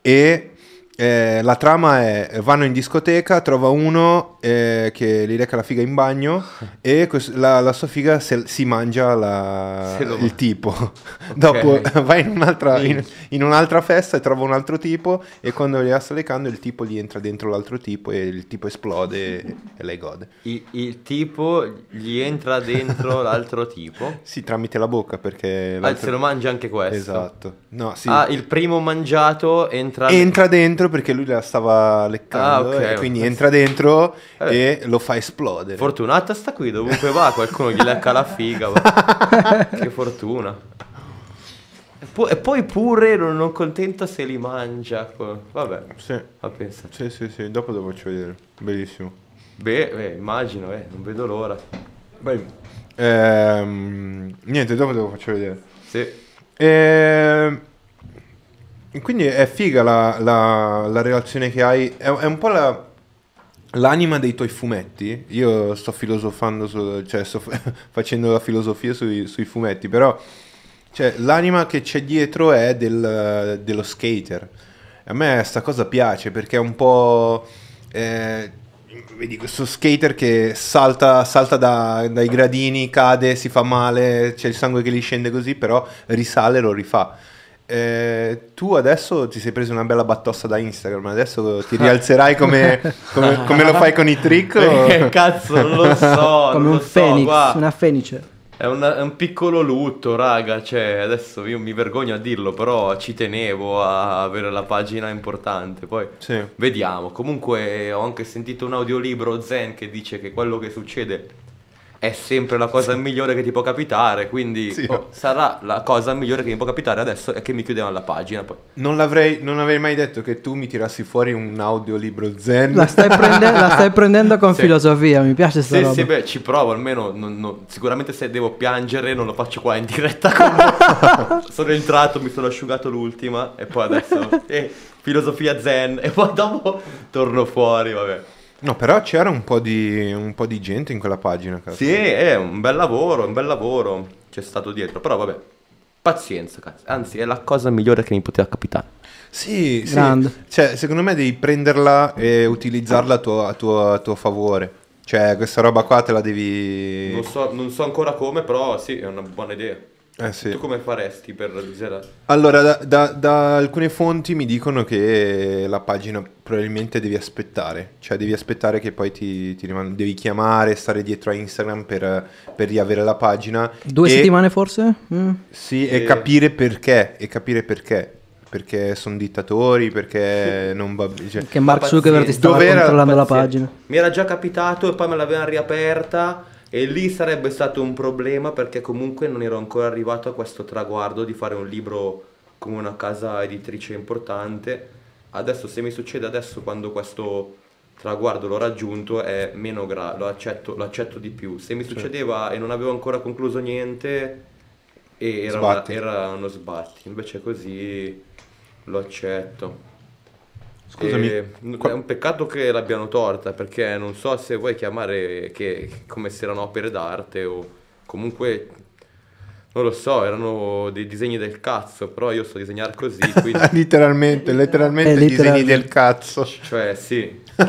E eh, la trama è vanno in discoteca, trova uno eh, che gli reca la figa in bagno e quest- la, la sua figa se- si mangia la- Se lo il tipo. Dopo va in un'altra, in, in un'altra festa e trova un altro tipo e quando gli sta lecando il tipo gli entra dentro l'altro tipo e il tipo esplode e, e lei gode. Il, il tipo gli entra dentro l'altro tipo. Sì, tramite la bocca perché... Ah, se lo mangia anche questo. Esatto. No, sì. Ah, il primo mangiato entra... entra dentro perché lui la stava leccando Ah, ok. e quindi entra dentro Eh. e lo fa esplodere. Fortunata sta qui, dovunque va, qualcuno gli lecca la figa. che fortuna. E, pu- e poi pure non, non contenta se li mangia. Vabbè, Sì, ma pensa. sì, sì, sì, dopo lo faccio vedere. Bellissimo. Beh, beh, immagino, eh, non vedo l'ora. Vai. Ehm, niente, dopo te lo faccio vedere. Sì. Ehm, quindi è figa la, la- la relazione che hai, è, è un po' la- l'anima dei tuoi fumetti. Io sto filosofando, su- cioè sto fa- facendo la filosofia sui, sui fumetti, però cioè, l'anima che c'è dietro è del- dello skater. A me sta cosa piace perché è un po'... eh, vedi questo skater che salta, salta da- dai gradini, cade, si fa male, c'è il sangue che gli scende così, però risale e lo rifà. Eh, tu adesso ti sei preso una bella battossa da Instagram, adesso ti rialzerai come, come- come lo fai con i trick? o- Eh, cazzo, non lo so. Come un so, fenix, una fenice. È, una- è un piccolo lutto, raga. Cioè, adesso io mi vergogno a dirlo, però ci tenevo a avere la pagina importante. Poi Sì. vediamo. Comunque, ho anche sentito un audiolibro Zen che dice che quello che succede è sempre la cosa migliore che ti può capitare. Quindi Sì. oh, sarà la cosa migliore che mi può capitare adesso è che mi chiudevano la pagina. Poi. Non l'avrei, non avrei mai detto che tu mi tirassi fuori un audiolibro zen. La stai, prende- la stai prendendo con Sì. filosofia, mi piace sta Sì, roba. sì, beh, ci provo, almeno non- non- sicuramente se devo piangere non lo faccio qua in diretta con sono entrato, mi sono asciugato l'ultima e poi adesso eh, filosofia zen e poi dopo torno fuori, vabbè. No, però c'era un po' di, un po' di gente in quella pagina. cazzo. Sì, è un bel lavoro, un bel lavoro c'è stato dietro, però vabbè. Pazienza, cazzo. Anzi, è la cosa migliore che mi poteva capitare. Sì, sì. Grande. Cioè, secondo me devi prenderla e utilizzarla a tuo, a tuo- a tuo favore. Cioè, questa roba qua te la devi... Non so, non so ancora come, però sì, è una buona idea. Eh sì. Tu come faresti per disegnare? Allora, da, da- da alcune fonti mi dicono che la pagina probabilmente devi aspettare, cioè devi aspettare che poi ti, ti riman- devi chiamare, stare dietro a Instagram per, per riavere la pagina. Due e- settimane forse? Mm. Sì, e E- capire perché, e capire perché. Perché sono dittatori, perché non va cioè- Che Mark Zuckerberg ti stava controllando la Pazienza. pagina. Mi era già capitato e poi me l'avevano riaperta e lì sarebbe stato un problema perché comunque non ero ancora arrivato a questo traguardo di fare un libro come una casa editrice importante. Adesso se mi succede adesso quando questo traguardo l'ho raggiunto è meno grave, lo accetto, lo accetto di più. Se mi succedeva e non avevo ancora concluso niente era, una- era uno sbatti, invece così lo accetto. Scusami, E, qua- È un peccato che l'abbiano torta perché non so se vuoi chiamare che, come se erano opere d'arte o comunque non lo so, erano dei disegni del cazzo, però io so disegnare così, quindi letteralmente, letteralmente Eh, disegni del cazzo. cioè sì,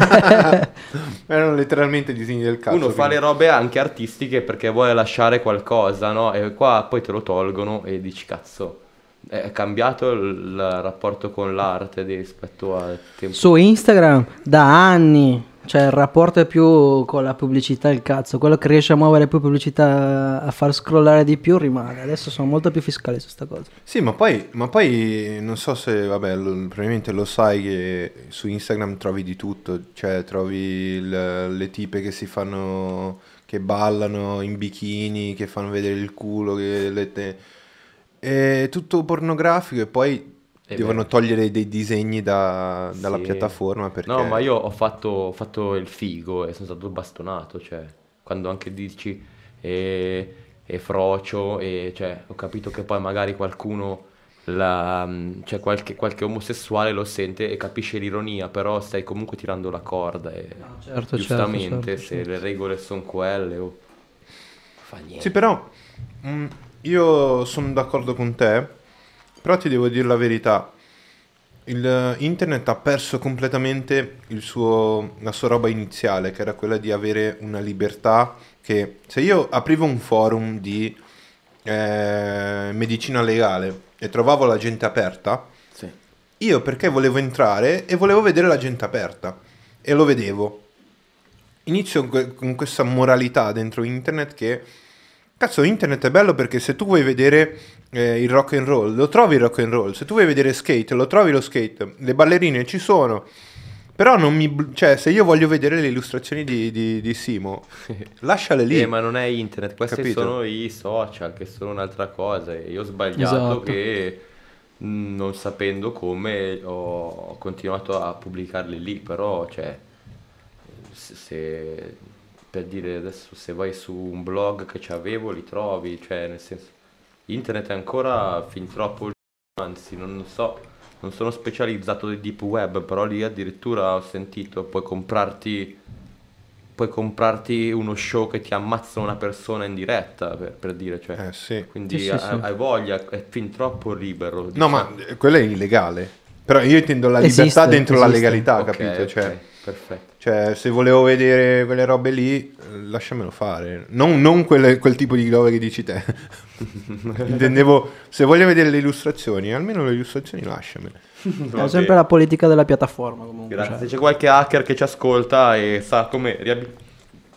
Erano letteralmente disegni del cazzo. uno fa le quindi- robe anche artistiche perché vuole lasciare qualcosa, no? E qua poi te lo tolgono e dici cazzo, È cambiato il rapporto con l'arte rispetto al tempo. Su Instagram da anni, cioè il rapporto è più con la pubblicità il cazzo, quello che riesce a muovere più pubblicità, a far scrollare di più rimane. Adesso sono molto più fiscali su sta cosa. Sì, ma poi, ma poi non so se, vabbè, lo- probabilmente lo sai che su Instagram trovi di tutto, cioè trovi il- le tipe che si fanno, che ballano in bikini, che fanno vedere il culo, che le te- è tutto pornografico e poi È devono vero. togliere dei disegni da- dalla Sì. piattaforma perché... No, ma io ho fatto, ho fatto il figo e sono stato bastonato, cioè, quando anche dici e, e frocio, e, cioè, ho capito che poi magari qualcuno, la, cioè qualche, qualche omosessuale lo sente e capisce l'ironia, però stai comunque tirando la corda e certo, giustamente certo, se le regole sono quelle, oh, fa niente. Sì, però mm, io sono d'accordo con te, però ti devo dire la verità. Il, eh, internet ha perso completamente il suo- la sua roba iniziale, che era quella di avere una libertà che se io aprivo un forum di eh, medicina legale e trovavo la gente aperta, Sì. io perché volevo entrare e volevo vedere la gente aperta e lo vedevo. Inizio con questa moralità dentro internet che cazzo internet è bello perché se tu vuoi vedere eh, il rock and roll, lo trovi il rock and roll, se tu vuoi vedere skate, lo trovi lo skate, le ballerine ci sono. Però non mi cioè se io voglio vedere le illustrazioni di, di- di Simo, lasciale lì. Eh, ma non è internet, questi Capito? sono i social che sono un'altra cosa. e Io ho sbagliato Esatto. che mh, non sapendo come ho continuato a pubblicarli lì, però cioè se- per dire adesso se vai su un blog che avevo li trovi, cioè nel senso internet è ancora fin troppo anzi non so, non sono specializzato di deep web, però lì addirittura ho sentito puoi comprarti puoi comprarti uno show che ti ammazza una persona in diretta, per, per dire, cioè. Eh sì. Quindi Sì, sì, hai, sì. hai voglia, è fin troppo libero. No, diciamo. ma eh, quello è illegale. Però io intendo la libertà Esiste, dentro la esiste. legalità, Ok, capito? Cioè, perfetto. Cioè, se volevo vedere quelle robe lì, eh, lasciamelo fare. Non, non quelle- quel tipo di robe che dici te. Intendevo, se voglio vedere le illustrazioni, almeno le illustrazioni lasciamele. È sempre la politica della piattaforma comunque. Grazie. cioè. Se c'è qualche hacker che ci ascolta e sa come riabi-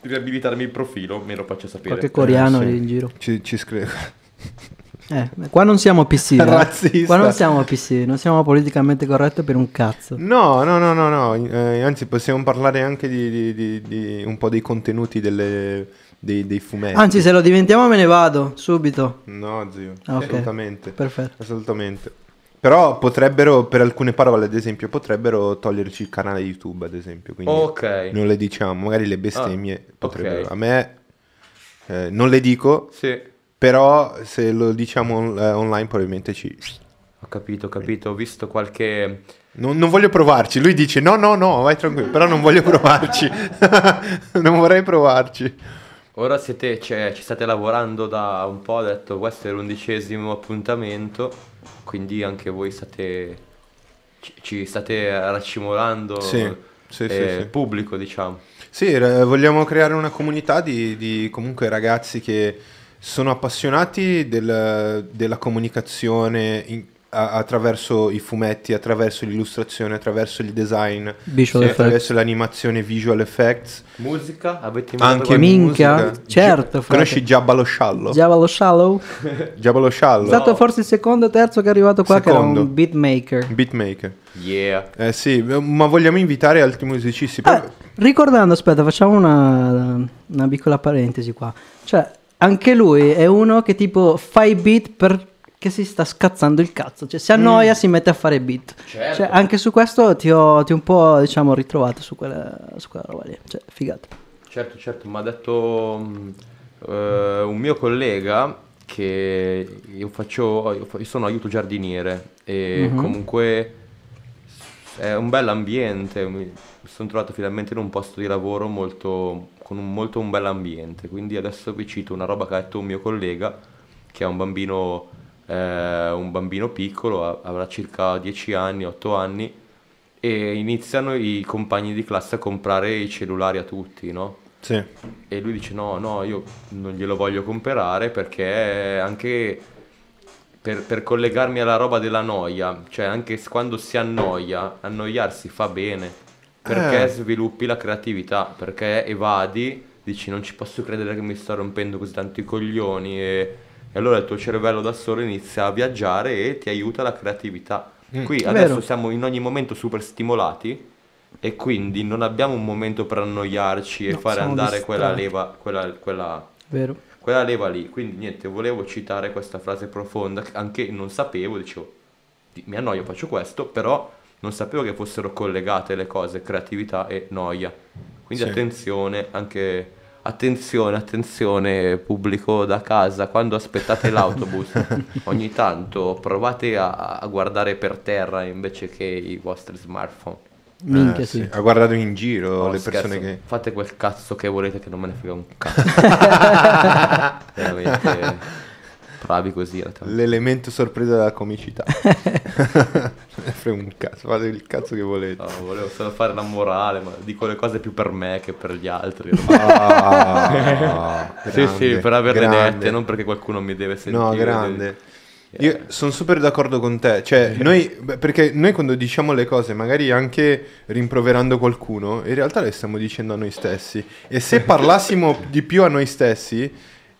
riabilitarmi il profilo, me lo faccia sapere. Qualche coreano Eh, sì. lì in giro. Ci, ci scrive. Eh, qua non siamo PC. eh. Razzista. Qua non siamo PC, non siamo politicamente corretti per un cazzo. No, no, no, no, no. eh, anzi, possiamo parlare anche di, di- di- di un po' dei contenuti delle- dei, dei fumetti. Anzi, se lo diventiamo me ne vado subito. No, zio, Ah, ok. assolutamente. Perfetto. Assolutamente. Però potrebbero, per alcune parole, ad esempio, potrebbero toglierci il canale YouTube, ad esempio. Quindi Ok. non le diciamo, magari le bestemmie Ah, potrebbero. ok. A me eh, non le dico, Sì, però se lo diciamo on- eh, online probabilmente ci... ho capito, ho capito. Ho visto qualche... Non, non voglio provarci. Lui dice no, no, no, vai tranquillo, però non voglio provarci. non vorrei provarci. Ora siete, cioè, ci state lavorando da un po', ho detto questo è l'undicesimo appuntamento, quindi anche voi state, ci, ci state raccimolando Sì, sì, eh, sì, sì. pubblico, diciamo. Sì, eh, vogliamo creare una comunità di, di comunque ragazzi che sono appassionati del- della comunicazione in- a- attraverso i fumetti, attraverso l'illustrazione, attraverso il design, sì, attraverso l'animazione visual effects, Musica? Avete anche Minchia, musica. certo, Gi- Conosci Giabba lo sciallo? Java lo Shallow. Giabba lo È stato forse il secondo o terzo che è arrivato qua, che Secondo. era un beatmaker. Beatmaker. Yeah. Eh sì, ma vogliamo invitare altri musicisti. Ah, ricordando, aspetta, facciamo una, una piccola parentesi qua. Cioè, anche lui è uno che tipo fa i beat perché si sta scazzando il cazzo. Cioè, si annoia, si mette a fare beat. Certo. Cioè, anche su questo ti ho, ti ho un po', diciamo, ritrovato su quella, su quella roba lì. Cioè, figata. Certo, certo, mi ha detto mm, eh, un mio collega che io faccio, io sono aiuto giardiniere e Mhm. comunque è un bel ambiente, mi sono trovato finalmente in un posto di lavoro molto, con un, molto un bel ambiente, quindi adesso vi cito una roba che ha detto un mio collega che è un bambino, eh, un bambino piccolo, avrà circa 10 anni, 8 anni e iniziano i compagni di classe a comprare i cellulari a tutti, no? Sì. E lui dice no, no, io non glielo voglio comprare perché anche per, per collegarmi alla roba della noia, cioè anche quando si annoia, annoiarsi fa bene, perché Eh. sviluppi la creatività, perché evadi, dici non ci posso credere che mi sto rompendo così tanto i coglioni e, e allora il tuo cervello da solo inizia a viaggiare e ti aiuta la creatività. Qui È adesso vero. siamo in ogni momento super stimolati e quindi non abbiamo un momento per annoiarci e No, fare andare quella leva, quella, quella Vero. quella leva lì. Quindi niente, volevo citare questa frase profonda che anche non sapevo, dicevo, "Di- mi annoio, faccio questo, però non sapevo che fossero collegate le cose, creatività e noia. Quindi Sì. attenzione, anche attenzione, attenzione pubblico da casa, quando aspettate l'autobus, ogni tanto provate a, a guardare per terra invece che i vostri smartphone. Minchia, Eh, sì. Ha guardato in giro No, le scherzo, persone che... Fate quel cazzo che volete che non me ne frega un cazzo. Veramente bravi così. L'elemento sorpresa della comicità. Frega un cazzo, fate il cazzo che volete. No, volevo solo fare la morale, ma dico le cose più per me che per gli altri. Ah, sì, sì, grande, per averle grande. dette, non perché qualcuno mi deve sentire. No, grande. Io Eh. sono super d'accordo con te, cioè noi, beh, perché noi quando diciamo le cose, magari anche rimproverando qualcuno, in realtà le stiamo dicendo a noi stessi. E se parlassimo di più a noi stessi,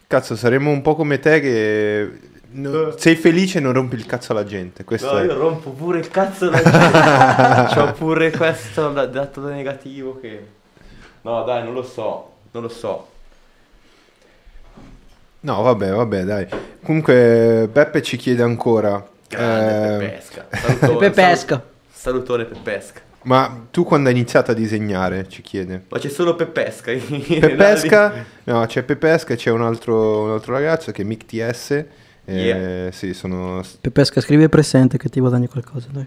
cazzo, saremmo un po' come te che no- sei felice e non rompi il cazzo alla gente. Questo No, è. io rompo pure il cazzo alla gente. C'ho pure questo dato da negativo che... No, dai, non lo so, non lo so. No, vabbè, vabbè, dai. Comunque Beppe ci chiede ancora. Grande eh, Pepesca. Salutone, Pepesca. salu- Salutone Pepesca. Ma tu quando hai iniziato a disegnare, ci chiede. Ma c'è solo Pepesca. Pepesca, no, c'è Pepesca e c'è un altro, un altro ragazzo che è Mick TS. eh, Yeah. Sì, sono... Pepesca, scrivi presente che ti guadagni qualcosa, dai.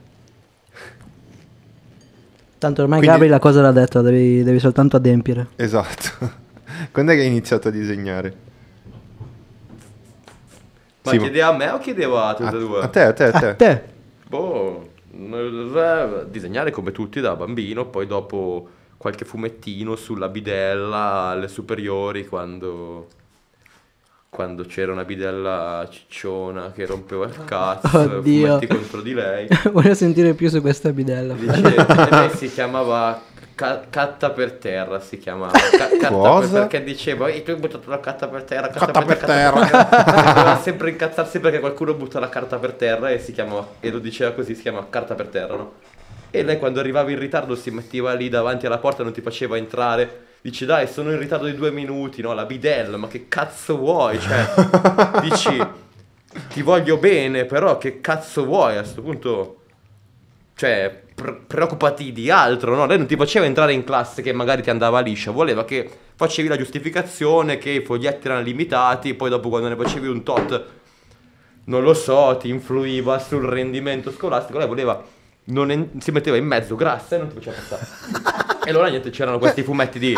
Tanto ormai Quindi- Gabri la cosa l'ha detta, devi, devi soltanto adempiere. Esatto. Quando è che hai iniziato a disegnare? Ma Sì, chiedeva a me o chiedeva a tutti e due? a te, a te, a te. A te. Boh, disegnare come tutti da bambino, poi dopo qualche fumettino sulla bidella alle superiori quando, quando c'era una bidella cicciona che rompeva il cazzo, Oddio. fumetti contro di lei. Voglio sentire più su questa bidella. Dice, e lei si chiamava ca- Catta per terra, si chiamava. Ca- catta Cosa? per- perché diceva, "Ehi, tu hai buttato la carta per terra, carta Catta per terra. Doveva sempre incazzarsi perché qualcuno butta la carta per terra e si chiama, e lo diceva così, si chiama carta per terra, no? E lei quando arrivava in ritardo si metteva lì davanti alla porta e non ti faceva entrare. Dici, dai, sono in ritardo di due minuti, no? La bidella, ma che cazzo vuoi? Cioè, dici, ti voglio bene, però che cazzo vuoi? A questo punto cioè, pre- preoccupati di altro, no? Lei non ti faceva entrare in classe che magari ti andava liscia, voleva che facevi la giustificazione, che i foglietti erano limitati, poi dopo quando ne facevi un tot, non lo so, ti influiva sul rendimento scolastico, lei voleva, non en- si metteva in mezzo grassa e non ti faceva passare. e allora niente, c'erano questi fumetti di,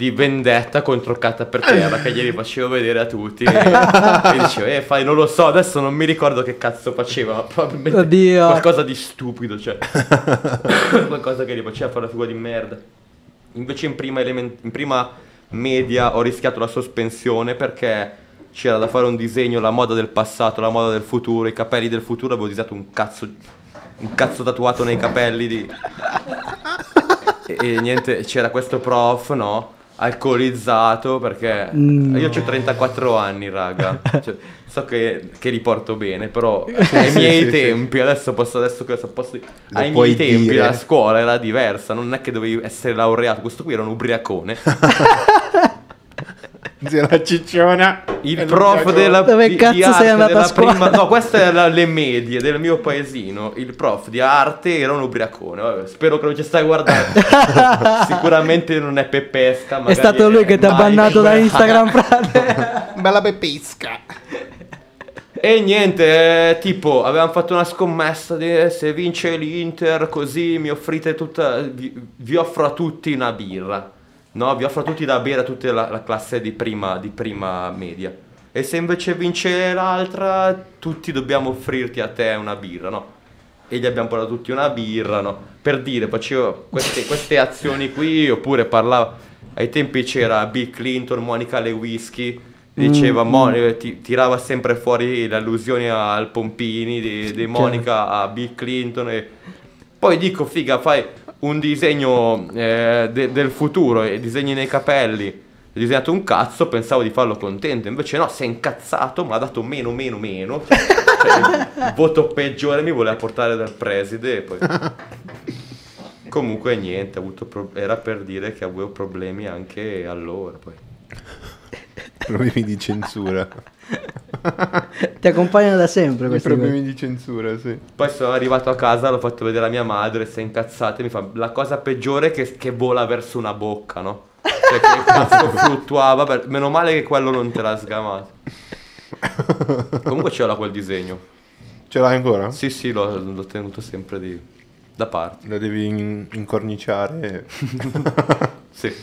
di vendetta contro Catta per terra che glieli facevo vedere a tutti. E, e dicevo, eh, fai, non lo so, adesso non mi ricordo che cazzo faceva, ma probabilmente Oddio. qualcosa di stupido, cioè. qualcosa che gli faceva fare la figura di merda. Invece in prima, element- in prima media ho rischiato la sospensione perché c'era da fare un disegno, la moda del passato, la moda del futuro, i capelli del futuro, avevo disegnato un cazzo, un cazzo tatuato nei capelli di... E, e niente, c'era questo prof, no? Alcolizzato perché No. io ho 34 anni, raga. Cioè, so che, che li porto bene, però ai miei sì, sì. tempi, adesso posso, adesso che posso, Lo ai miei tempi dire. la scuola era diversa, non è che dovevi essere laureato, questo qui era un ubriacone. Zia la cicciona. Il prof della Dove di- cazzo di sei andato a scuola? prima- No, queste erano le medie del mio paesino. Il prof di arte era un ubriacone. Vabbè, spero che non ci stai guardando. Sicuramente non è Peppesca. È stato lui che ti ha bannato da Instagram, frate. Bella peppisca. E niente, eh, tipo, avevamo fatto una scommessa di eh, se vince l'Inter, così mi offrite tutta. Vi, vi offro a tutti una birra. No, vi offro tutti da bere a tutta la, la classe di prima, di prima media. E se invece vince l'altra, tutti dobbiamo offrirti a te una birra, no? E gli abbiamo portato tutti una birra, no? Per dire, facevo queste, queste azioni qui, oppure parlavo. Ai tempi c'era Bill Clinton, Monica Lewinsky. Diceva, Mm, Mon- ti- tirava sempre fuori le allusioni al Pompini, di, di Monica a Bill Clinton. E... Poi dico, figa, fai un disegno eh, de- del futuro e disegni nei capelli. Ho disegnato un cazzo, pensavo di farlo contento, invece no, si è incazzato, mi ha dato meno, meno, meno. Cioè, cioè, voto peggiore mi voleva portare dal preside e poi... Comunque niente, ha avuto pro- era per dire che avevo problemi anche allora. Poi. Problemi di censura. Ti accompagnano da sempre questi cose. problemi di censura, sì. Poi sono arrivato a casa, l'ho fatto vedere a mia madre, si è incazzata e mi fa la cosa peggiore è che, che vola verso una bocca, no? Cioè che il cazzo fluttuava, vabbè, meno male che quello non te l'ha sgamato. Comunque c'era quel disegno. Ce l'hai ancora? Sì, sì, l'ho, l'ho tenuto sempre di, da parte. Lo devi in- incorniciare. Sì.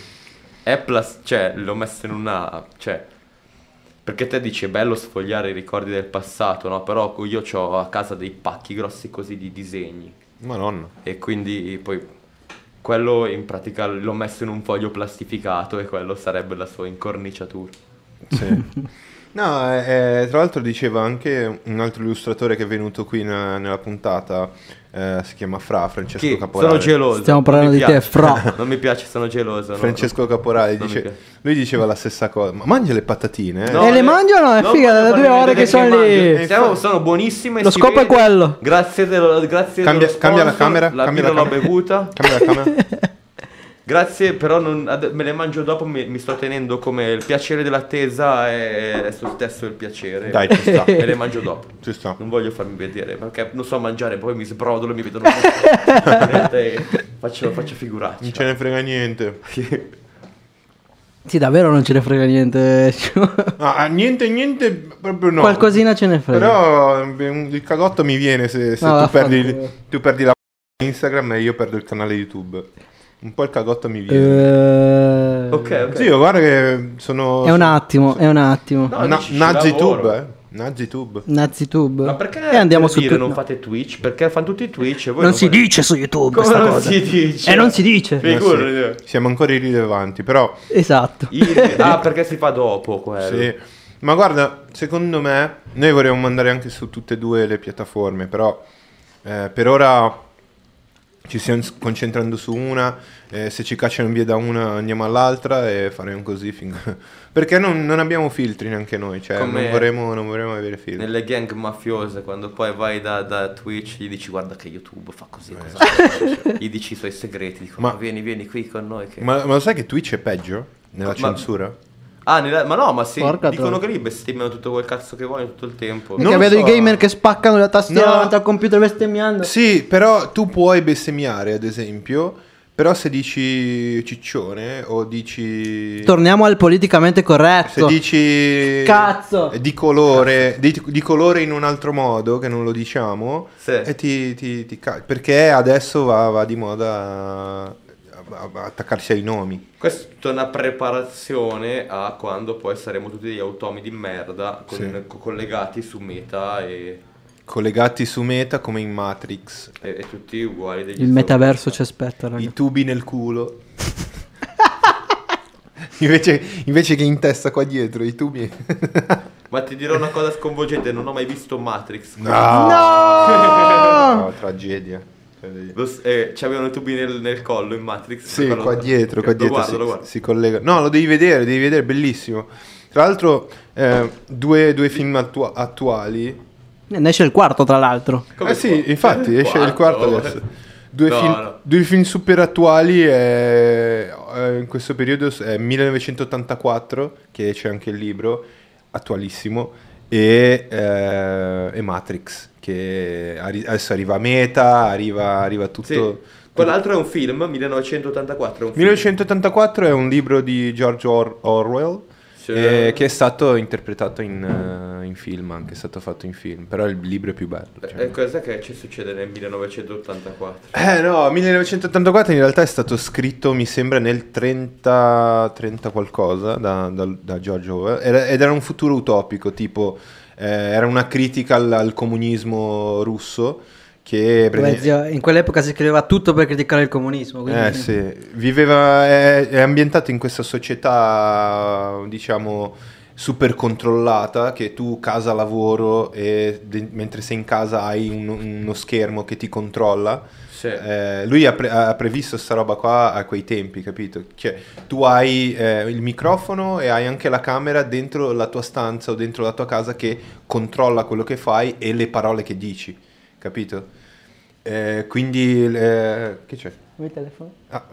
È plas- cioè, l'ho messo in una... cioè... Perché te dici è bello sfogliare i ricordi del passato, no? Però io ho a casa dei pacchi grossi così di disegni. Madonna. E quindi poi quello in pratica l'ho messo in un foglio plastificato e quello sarebbe la sua incorniciatura. Sì. No, eh, eh, tra l'altro diceva anche un altro illustratore che è venuto qui na- nella puntata, eh, si chiama Fra, Francesco Chi? Caporale. Sono geloso. Stiamo parlando di te. Fra. Non mi piace, sono geloso. no, Francesco no. Caporale, Non mi dice- piace. lui diceva la stessa cosa, ma mangia le patatine, eh? No, E le eh, mangiano? È figa, voglio da farvi due ore vedere che sono mangio. lì. Siamo- sono buonissime. Lo si scopo è vede. quello. Grazie, dello, grazie Cambia- dello cambia la sponsor, camera, La cambia birra la l'ho camera. bevuta. Cambia la camera. Grazie, però non- ad- me le mangio dopo, mi, mi sto tenendo come il piacere dell'attesa è, è lo stesso il piacere. Dai, ci sta. Me le mangio dopo. Ci sta. Non voglio farmi vedere perché non so mangiare, poi mi sbrodolo e mi vedono faccio, faccio figuracce. Non ce ne frega niente. Sì, davvero non ce ne frega niente. Ah, niente, niente, proprio no. Qualcosina ce ne frega. Però un- il cagotto mi viene se, se No, tu, perdi, tu perdi la Instagram e io perdo il canale YouTube. Un po' il cagotto mi viene. Eh, Ok, ok. Sì, io guarda che sono... È un attimo, è un attimo. No, Na- Nazitube, eh. Nazitube. Nazitube. Ma perché E andiamo per su dire tu- non no. fate Twitch? Perché fanno tutti Twitch e voi Non si fate- dice su YouTube Come questa non cosa. si dice? E non si dice. Eh, Figurati. sì. Siamo ancora irrilevanti, però... Esatto. I- Ah, perché si fa dopo quello. Sì. Ma guarda, secondo me, noi vorremmo mandare anche su tutte e due le piattaforme, però eh, per ora ci stiamo concentrando su una, eh, se ci cacciano via da una andiamo all'altra e faremo così fin... Perché non, non abbiamo filtri neanche noi, cioè Come- non vorremmo, non vorremmo avere filtri. Nelle gang mafiose, quando poi vai da, da Twitch, gli dici guarda che YouTube fa così, Eh. fa?" gli dici i suoi segreti, dicono Ma- vieni, vieni qui con noi. Che... Ma, ma lo sai che Twitch è peggio nella Ma- censura? Ah, nella- ma no, ma sì, Porca dicono troia. che lì bestemmiano tutto quel cazzo che vogliono tutto il tempo. Perché Non vedo so. i gamer che spaccano la tastiera No. davanti al computer bestemmiando. Sì, però tu puoi bestemmiare, ad esempio, però se dici ciccione o dici... Torniamo al politicamente Se corretto. dici Cazzo. di colore, di, di colore in un altro modo che non lo diciamo, Sì. e ti, ti- ti perché adesso va, va di moda a, a- attaccarsi ai nomi. Questa è tutta una preparazione a quando poi saremo tutti degli automi di merda con- Sì. co- collegati su meta e, Collegati su meta come in Matrix, e- e tutti uguali degli Il metaverso ci aspetta, raga. i tubi nel culo. invece, invece che in testa qua dietro, i tubi... Ma ti dirò una cosa sconvolgente, non ho mai visto Matrix. No! No! No, tragedia. Lo eh, c'avevano i tubi nel, nel collo in Matrix. Sì, Quello- qua dietro, qua Lo dietro guardo, si, lo guardo. si collega. No, lo devi vedere, devi vedere, bellissimo. Tra l'altro, eh, due, due film attua- attuali. Ne esce il quarto, tra l'altro. Come eh sì, qua- infatti, esce il quarto adesso. Due, No, film, no. due film super attuali eh, eh, in questo periodo è 1984, che c'è anche il libro, attualissimo, e, eh, e Matrix, che arri- adesso arriva a Meta, arriva, arriva tutto... Sì. Quell'altro è un film, 1984 è un film. 1984 è un libro di George Or- Orwell. Eh, che è stato interpretato in, eh, in film, anche è stato fatto in film, però il libro è più bello. cioè. E cosa che ci succede nel 1984? Eh no, 1984 in realtà è stato scritto, mi sembra, nel 30, 30 qualcosa da, da- da George Orwell Era- ed era un futuro utopico, tipo eh, era una critica al, al comunismo russo che... Beh, zio, in quell'epoca si scriveva tutto per criticare il comunismo. quindi- Eh sì, viveva, è, è ambientato in questa società, diciamo, super controllata che tu casa lavoro e de- mentre sei in casa hai un- uno schermo che ti controlla. Sì. Eh, lui ha, pre- ha previsto sta roba qua a quei tempi, capito? Cioè, tu hai eh, il microfono e hai anche la camera dentro la tua stanza o dentro la tua casa che controlla quello che fai e le parole che dici, capito? Eh, quindi, eh, che c'è? Il telefono? Ah,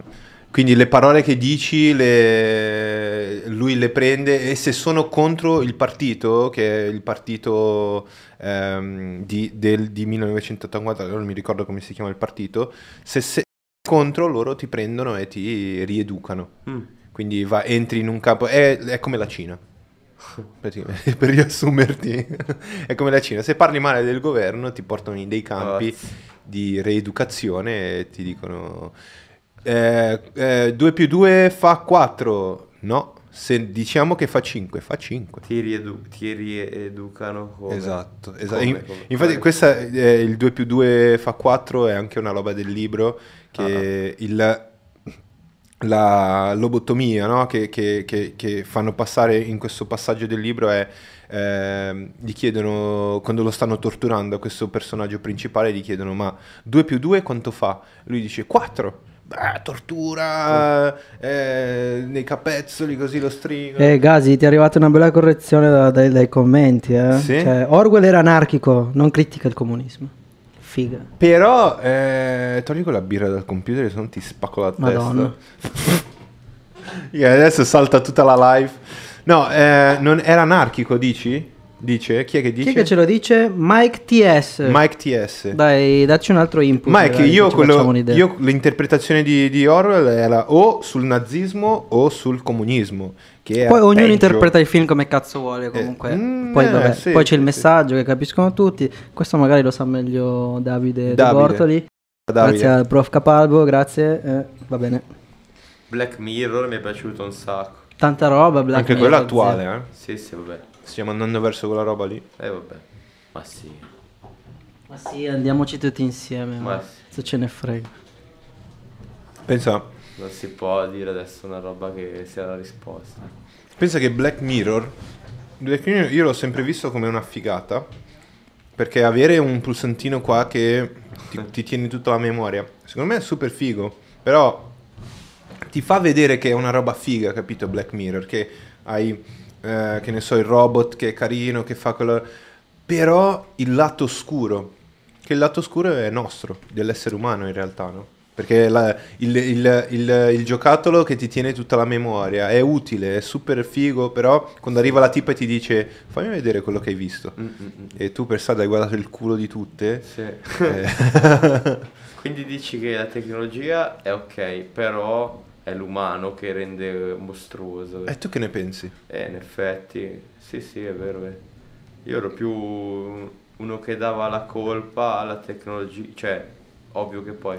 quindi le parole che dici le- lui le prende e se sono contro il partito, che è il partito ehm, di, del- di 1980, non mi ricordo come si chiama il partito, se sei contro loro ti prendono e ti rieducano. Mm. Quindi va- entri in un campo, è, è come la Cina. Praticamente, per riassumerti, è come la Cina. Se parli male del governo ti portano in dei campi Cazzo. Di reeducazione e ti dicono 2 più 2 fa 4. No, se diciamo che fa 5, fa 5. Ti, riedu- ti rieducano come? Esatto, esatto. Come, come? infatti Come? questa è il 2 più 2 fa 4 è anche una roba del libro Ah. che il, la lobotomia no? che, che- che- che fanno passare in questo passaggio del libro è ehm, gli chiedono quando lo stanno torturando a questo personaggio principale gli chiedono ma 2 più 2 quanto fa? Lui dice 4 Beh, tortura eh, nei capezzoli così lo stringo Eh, Gazi, ti è arrivata una bella correzione da- dai, dai commenti. Eh? Sì? Cioè, Orwell era anarchico, non critica il comunismo. Figa. Però eh, togli quella birra dal computer se non ti spacco la testa. Madonna. Io adesso salta tutta la live. No, eh, non era anarchico, dici? Dice? Chi è che Chi dice? è che ce lo dice? Mike TS. Mike TS. Dai, dacci un altro input. Mike, dai, io, quello- io l'interpretazione di, di Orwell era o sul nazismo o sul comunismo. Che Poi ognuno peggio. interpreta il film come cazzo vuole comunque. mm, poi, eh, vabbè, sì, poi c'è il sì, messaggio che capiscono tutti. Questo magari lo sa meglio Davide, De Davide. Bortoli. Davide. Grazie al prof Capalbo, grazie. eh, va bene. Black Mirror mi è piaciuto un sacco. Tanta roba, Black Anche Mirror, quello zio. attuale, eh. Sì, sì, vabbè. Stiamo andando verso quella roba lì. Eh, vabbè. Ma sì. Ma sì, andiamoci tutti insieme. Ma Ma sì. se ce ne frega. Pensa, Non si può dire adesso una roba che sia la risposta. pensa che Black Mirror, Black Mirror io l'ho sempre visto come una figata. Perché avere un pulsantino qua che ti, ti tiene tutta la memoria, secondo me è super figo. Però ti fa vedere che è una roba figa, capito? Black Mirror, che hai, eh, che ne so, il robot che è carino, che fa quello... Però il lato oscuro, che il lato oscuro è nostro, dell'essere umano in realtà, no? Perché la- il, il- il- il giocattolo che ti tiene tutta la memoria è utile, è super figo, però quando arriva la tipa e ti dice fammi vedere quello che hai visto. Mm, mm, mm. E tu per strada hai guardato il culo di tutte. Sì. eh, Quindi dici che la tecnologia è ok, però è l'umano che rende mostruoso. e tu che ne pensi? Eh, in effetti, sì, sì, è vero. eh. Io ero più uno che dava la colpa alla tecnologia, cioè, ovvio che poi...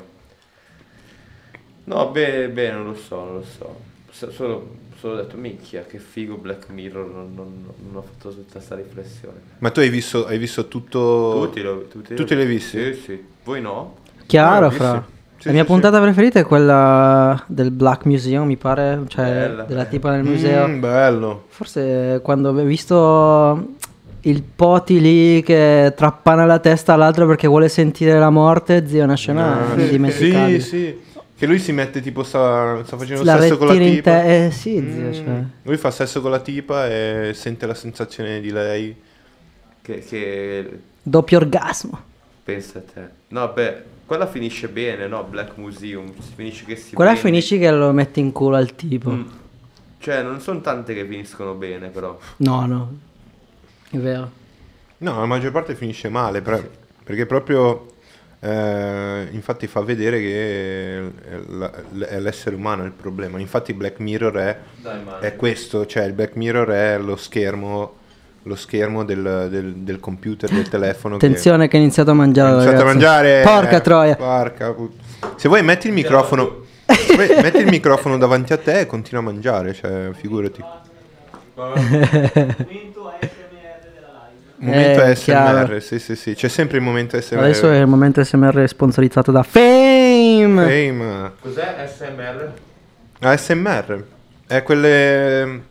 No, beh, beh, non lo so, non lo so. So- Solo, solo detto, minchia, che figo Black Mirror, non, non- non ho fatto tutta questa riflessione. Ma tu hai visto, hai visto tutto... Tutti, lo, tutti, tutti li hai visti? Sì, sì. Voi no? Chiaro, fra. Sì. la mia sì, puntata preferita è quella del Black Museum, mi pare, cioè Bella, della bella. tipa nel museo. Mm, bello. Forse quando ho visto il poti lì che trappana la testa all'altro perché vuole sentire la morte, zio, è una scena Ah, indimenticabile. Sì, sì. Che lui si mette tipo sta, sta facendo La sesso con la tipa. te- eh, sì, zio, Mm. cioè. Lui fa sesso con la tipa e sente la sensazione di lei. Che, che Doppio orgasmo. pensa a te. No, beh, quella finisce bene, no? Black Museum. Finisce che si Quella vende. finisci che lo metti in culo al tipo. Mm. Cioè, non sono tante che finiscono bene, però. No, no. È vero. No, la maggior parte finisce male, per- perché proprio eh, infatti fa vedere che è l'essere umano il problema. Infatti Black Mirror è, Dai, è questo, cioè il Black Mirror è lo schermo, lo schermo del, del- del computer, del telefono. che- Attenzione che ha iniziato a mangiare. Iniziato a ragazzi. mangiare. Porca eh, troia. porca put- Se vuoi metti il microfono. se vuoi, metti il microfono davanti a te e continua a mangiare, cioè figurati. Momento Eh, ASMR, chiaro. sì, sì, sì, c'è sempre il momento ASMR. Adesso è il momento SMR sponsorizzato da Fame. Fame. Cos'è SMR? ASMR è quelle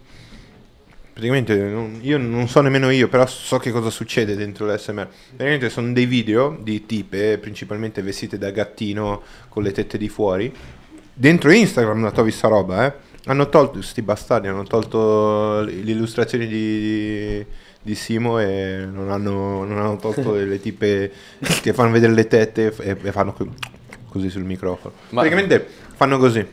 praticamente non- io non so nemmeno io, però so che cosa succede dentro l'SMR. Praticamente sono dei video di tipe, principalmente vestite da gattino con le tette di fuori. Dentro Instagram la trovi sta roba, eh. Hanno tolto, sti bastardi, hanno tolto illustrazioni di, di Simo e non hanno, non hanno tolto le tipe che fanno vedere le tette e, e fanno co- così sul microfono. Ma- Praticamente fanno così,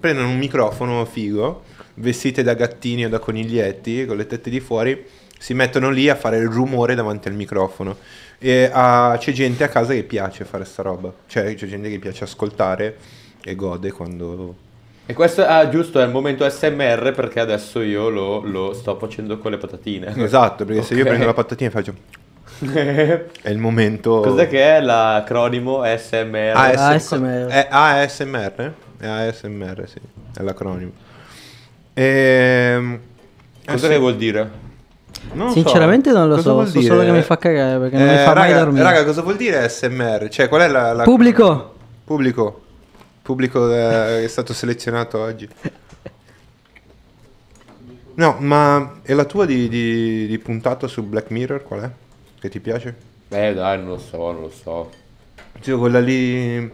prendono un microfono figo, vestite da gattini o da coniglietti, con le tette di fuori, si mettono lì a fare il rumore davanti al microfono. E ah, c'è gente a casa che piace fare sta roba, cioè c'è gente che piace ascoltare e gode quando... E questo ah, giusto è il momento SMR perché adesso io lo, lo sto facendo con le patatine. Esatto, perché se io prendo la patatina e faccio... È il momento... Cos'è che è l'acronimo SMR? AS- ASMR. È ASMR? È ASMR, sì, è l'acronimo. Ehm, eh Cosa sì. che vuol dire? Non Sinceramente non lo Cosa so, vuol so dire? solo che mi fa cagare perché non mi Eh, fa mai raga, dormire. Raga, cosa vuol dire ASMR? Cioè, qual è la... la- Pubblico! Pubblico. Pubblico eh, che è stato selezionato oggi. No, ma è la tua di, di- di puntata su Black Mirror qual è? Che ti piace? Eh dai, non lo so, non lo so. Sì, quella lì...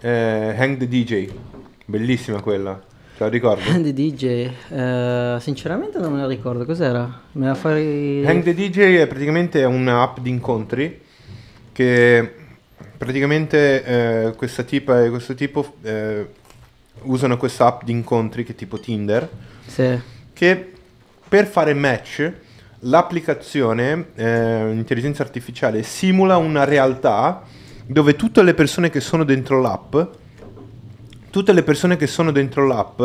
eh, Hang the DJ. Bellissima quella. Te la ricordi? Andy DJ, eh, sinceramente non me la ricordo, cos'era? Me la fai... Hang the DJ è praticamente un'app di incontri che praticamente eh, questa tipa e questo tipo eh, usano questa app di incontri che è tipo Tinder Sì. che per fare match l'applicazione eh, intelligenza artificiale simula una realtà dove tutte le persone che sono dentro l'app tutte le persone che sono dentro l'app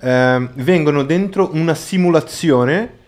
ehm, vengono dentro una simulazione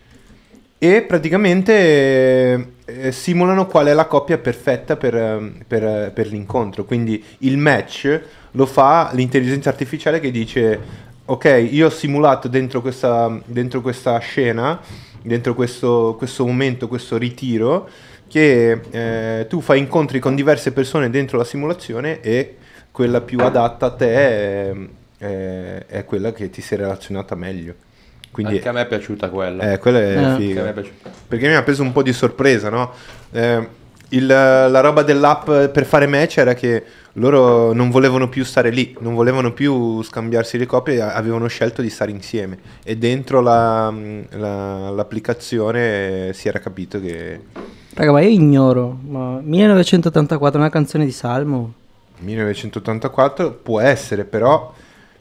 e praticamente eh, eh, simulano qual è la coppia perfetta per, ehm, per, eh, per l'incontro. Quindi il match lo fa l'intelligenza artificiale che dice: Ok, io ho simulato dentro questa, dentro questa scena, dentro questo, questo momento, questo ritiro, che eh, tu fai incontri con diverse persone dentro la simulazione e quella più adatta a te è, è- è quella che ti sei relazionata meglio. Quindi Anche a me è piaciuta quella. eh, quella è Eh. Anche a figa. me è. Perché mi ha preso un po' di sorpresa, no? Eh, il- la roba dell'app per fare match era che loro non volevano più stare lì, non volevano più scambiarsi le copie, avevano scelto di stare insieme. E dentro la- la- l'applicazione si era capito che Raga, ma io ignoro, ma 1984 una canzone di Salmo? 1984 può essere, però,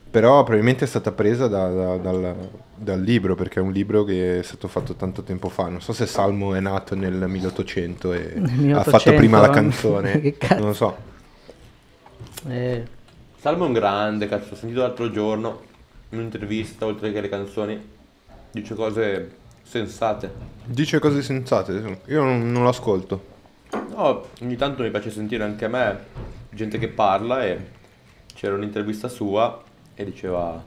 però probabilmente è stata presa da- da- dal, dal libro, perché è un libro che è stato fatto tanto tempo fa. Non so se Salmo è nato nel 1800 e Nel ha 1800, fatto prima la canzone. Che cazzo. non lo so. Eh, Salmo è un grande, cazzo, ho sentito l'altro giorno in un'intervista, oltre che le canzoni, dice cose sensate. Dice cose sensate, io non, non lo ascolto. No, ogni tanto mi piace sentire anche a me gente che parla e c'era un'intervista sua e diceva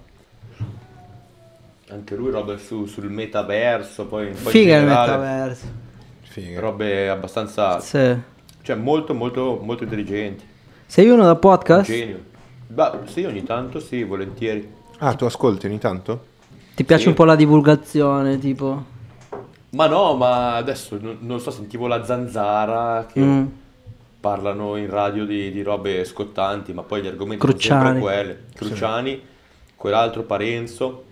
anche lui robe su- sul metaverso, poi, poi in figa il generale, metaverso. Figa. robe abbastanza, Sì. cioè molto molto molto intelligenti, Sei uno da podcast? genio. Beh, sì, ogni tanto sì, volentieri. Ah, tu ascolti ogni tanto? Ti piace Sì. un po' la divulgazione, tipo? Ma no, ma adesso non, non so, sentivo la zanzara che Mm. parlano in radio di, di robe scottanti, ma poi gli argomenti Cruciani. sono sempre quelli. Cruciani, quell'altro Parenzo.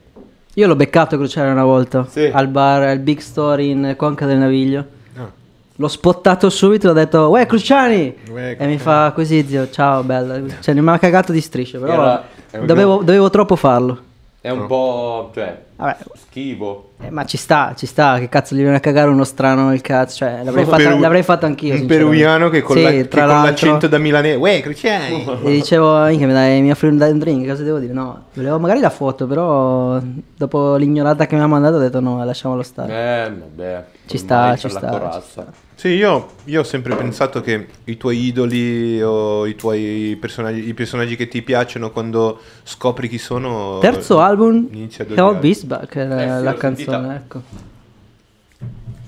Io l'ho beccato a Cruciale una volta, Sì. al bar, al Big Store in Conca del Naviglio. Ah. L'ho spottato subito e ho detto, uè Cruciani! Uè, E mi Cruciani. fa così, zio, ciao, bella. Cioè, mi ha cagato di strisce, però Era- dovevo, dovevo troppo farlo. È un po', cioè, Vabbè, schivo. eh, ma ci sta, ci sta, che cazzo gli viene a cagare uno strano il cazzo, cioè l'avrei, Un fatta- peru- l'avrei fatto anch'io. Un peruviano che con, Sì, la- che con l'accento da milanese. Uè, Cristiani! E dicevo, minchia, mi, dai, mi offri un un drink, cosa devo dire? No, volevo magari la foto, però dopo l'ignorata che mi ha mandato ho detto no, lasciamolo stare. Eh, vabbè. Ci sta, ci sta, corazza. Sì, io, io ho sempre pensato che i tuoi idoli o i tuoi personaggi, i personaggi che ti piacciono quando scopri chi sono... Terzo album, Hell era Eh la l'ho canzone, sentita. ecco.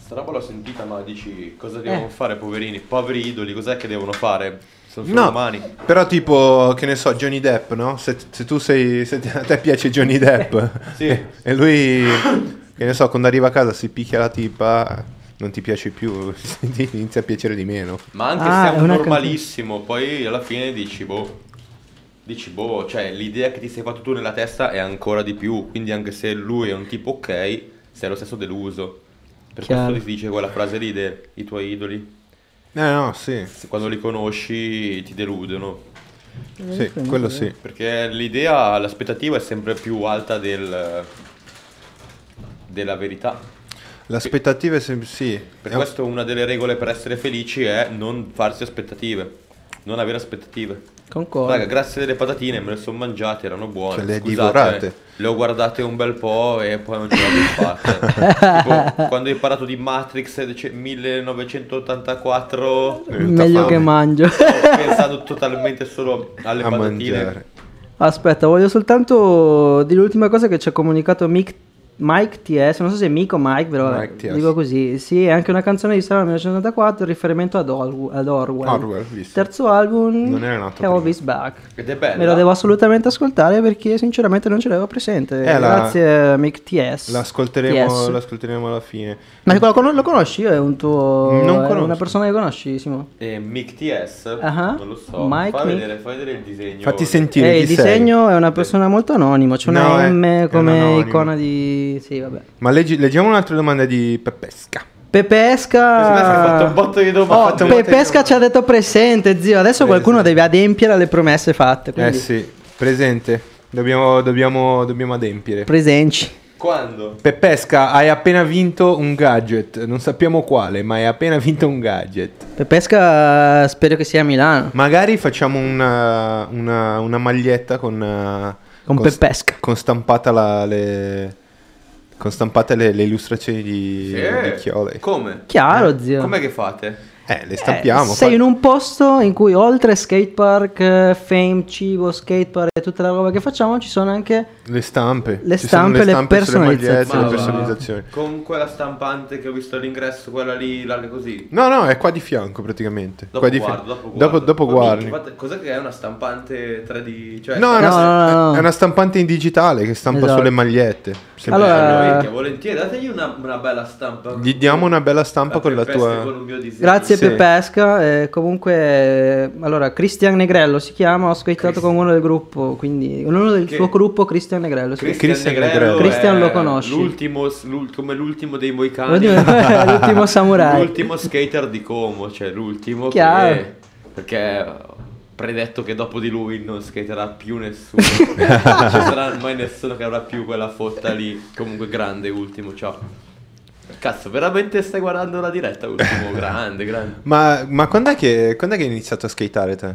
Sta roba l'ho sentita, ma dici cosa Eh. devono fare, poverini? Poveri idoli, cos'è che devono fare? Sono solo No, umani. però tipo, che ne so, Johnny Depp, no? Se, se tu sei, se a te piace Johnny Depp Sì. e lui Che ne so, quando arriva a casa si picchia la tipa, non ti piace più, ti inizia a piacere di meno. Ma anche Ah, se è un normalissimo, poi alla fine dici boh. Dici boh, cioè l'idea che ti sei fatto tu nella testa è ancora di più, quindi anche se lui è un tipo ok, sei lo stesso deluso. Per Chiaro. questo ti dice quella frase lì dei tuoi idoli. Eh no, sì, Se quando li conosci ti deludono. sì, quello sì. Perché l'idea, l'aspettativa è sempre più alta del, della verità. L'aspettativa è sempre, sì. Per È- questo una delle regole per essere felici è non farsi aspettative, non avere aspettative. Concordo. Raga, grazie delle patatine, me le sono mangiate, erano buone. Ce le hai Scusate, divorate. Le ho guardate un bel po' e poi non ce l'ho più fatte. tipo, quando hai parlato di Matrix dice 1984, Mi è venuta Meglio fame che mangio. sto pensando totalmente solo alle a patatine. mangiare. Aspetta, voglio soltanto dire l'ultima cosa che ci ha comunicato Mick- Mike TS, non so se è Mick o Mike, però Mike dico così. Sì, è anche una canzone di Star 1994, riferimento ad, Orwell. ad Orwell. Orwell, visto. Terzo album, Non era nato Elvis Back. Ed è bella. Me lo devo assolutamente ascoltare perché sinceramente non ce l'avevo presente. Eh, la- Grazie a Mick TS. L'ascolteremo, TS. l'ascolteremo alla fine. Ma lo, con- lo conosci? È un tuo... Non è conosco. una persona che conosci, Simo? E Mick TS, Ah, non lo so. Mike fai, vedere, fai vedere il disegno. Fatti sentire Eh, chi il sei. disegno è una persona molto anonima, c'è No, una è- M come icona di... Sì, vabbè. Ma leggi- leggiamo un'altra domanda di Peppesca. Pepesca... Fatto un botto di Oh, domande. un botto di Pepesca ci ha detto presente, zio. Adesso qualcuno Presente. deve adempiere alle promesse fatte. Eh Quindi sì, presente. Dobbiamo, dobbiamo, dobbiamo adempiere. presenci. Quando? Peppesca, hai appena vinto un gadget. Non sappiamo quale, ma hai appena vinto un gadget. Pepesca spero che sia a Milano. Magari facciamo una, una- una maglietta con... eh, Con st- Peppesca. con stampata la- le... Con stampate le, le illustrazioni di, di Chiole. Come? Chiaro, zio. Com'è che fate? Eh, le stampiamo. Eh, sei fa- in un posto in cui oltre skatepark, eh, fame, cibo, skatepark e tutta la roba che facciamo ci sono anche Le stampe. Le stampe, le stampe sulle magliette, personalizzazioni. le personalizzazioni. Con quella stampante che ho visto all'ingresso, quella lì, là, così. No, no, è qua di fianco praticamente. Dopo qua di guardo, dopo guardo. dopo, dopo guardi. fate- Cos'è che è una stampante 3D? Cioè, No, è una, No, no, no, no. è una stampante in digitale che stampa Esatto. sulle magliette. Allora- minchia, volentieri, dategli una, una bella stampa. Gli diamo una bella stampa con la tua... con un mio disegno. Grazie Sì. Pepesca. eh, comunque, allora, Cristian Negrello si chiama. Ho skateato con uno del gruppo. Quindi, uno del Che- suo gruppo, Cristian Negrello. Sì. Cristian, Cristian Negrello. Cristian lo conosci? L'ultimo, l'ult- come l'ultimo dei Moicani. L'ultimo, l'ultimo samurai. L'ultimo skater di Como, cioè l'ultimo Chiaro. che... Perché predetto che dopo di lui non skaterà più nessuno. non ci sarà mai nessuno che avrà più quella fotta lì. Comunque grande, ultimo, ciao. Cazzo, veramente stai guardando la diretta, ultimo, grande, grande. Ma, ma quando, è che, quando è che hai iniziato a skateare te?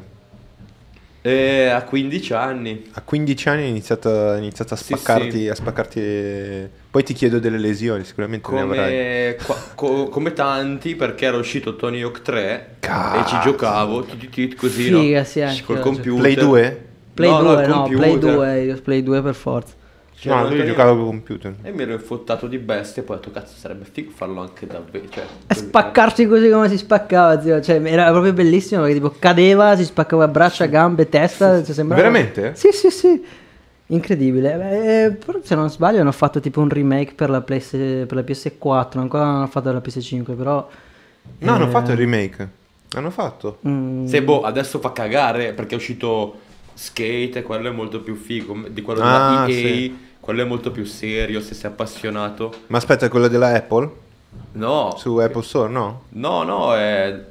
E a 15 anni. A 15 anni hai iniziato, hai iniziato a Sì, spaccarti, sì. a spaccarti... Poi ti chiedo delle lesioni, sicuramente ne avrai. Come, qua- co- come tanti, perché era uscito Tony Hawk 3 Cazzo. e ci giocavo tutti tit, così, Figa, no? sì, anche col computer. Play 2? Play No, no, 2, il no, computer. Play 2, io Play 2 per forza. C'era no, lui giocava con computer. E mi ero infottato di bestia e poi ho detto cazzo sarebbe figo farlo anche davvero. Cioè, spaccarsi così come si spaccava, zio. Cioè, era proprio bellissimo perché tipo cadeva, si spaccava braccia, gambe, testa. Cioè, sembrava... Veramente? Sì, sì, sì. Incredibile. Beh, però, se non sbaglio hanno fatto tipo un remake per la, PS, per la PS4, ancora non hanno fatto la PS5, però... No, hanno eh, fatto il remake. Hanno fatto. mm, Se boh, adesso fa cagare perché è uscito Skate e quello è molto più figo di quello Ah, della EA. sì. Quello è molto più serio se sei appassionato. Ma aspetta, è quello della Apple? No, Su Apple Store, no? no, no, è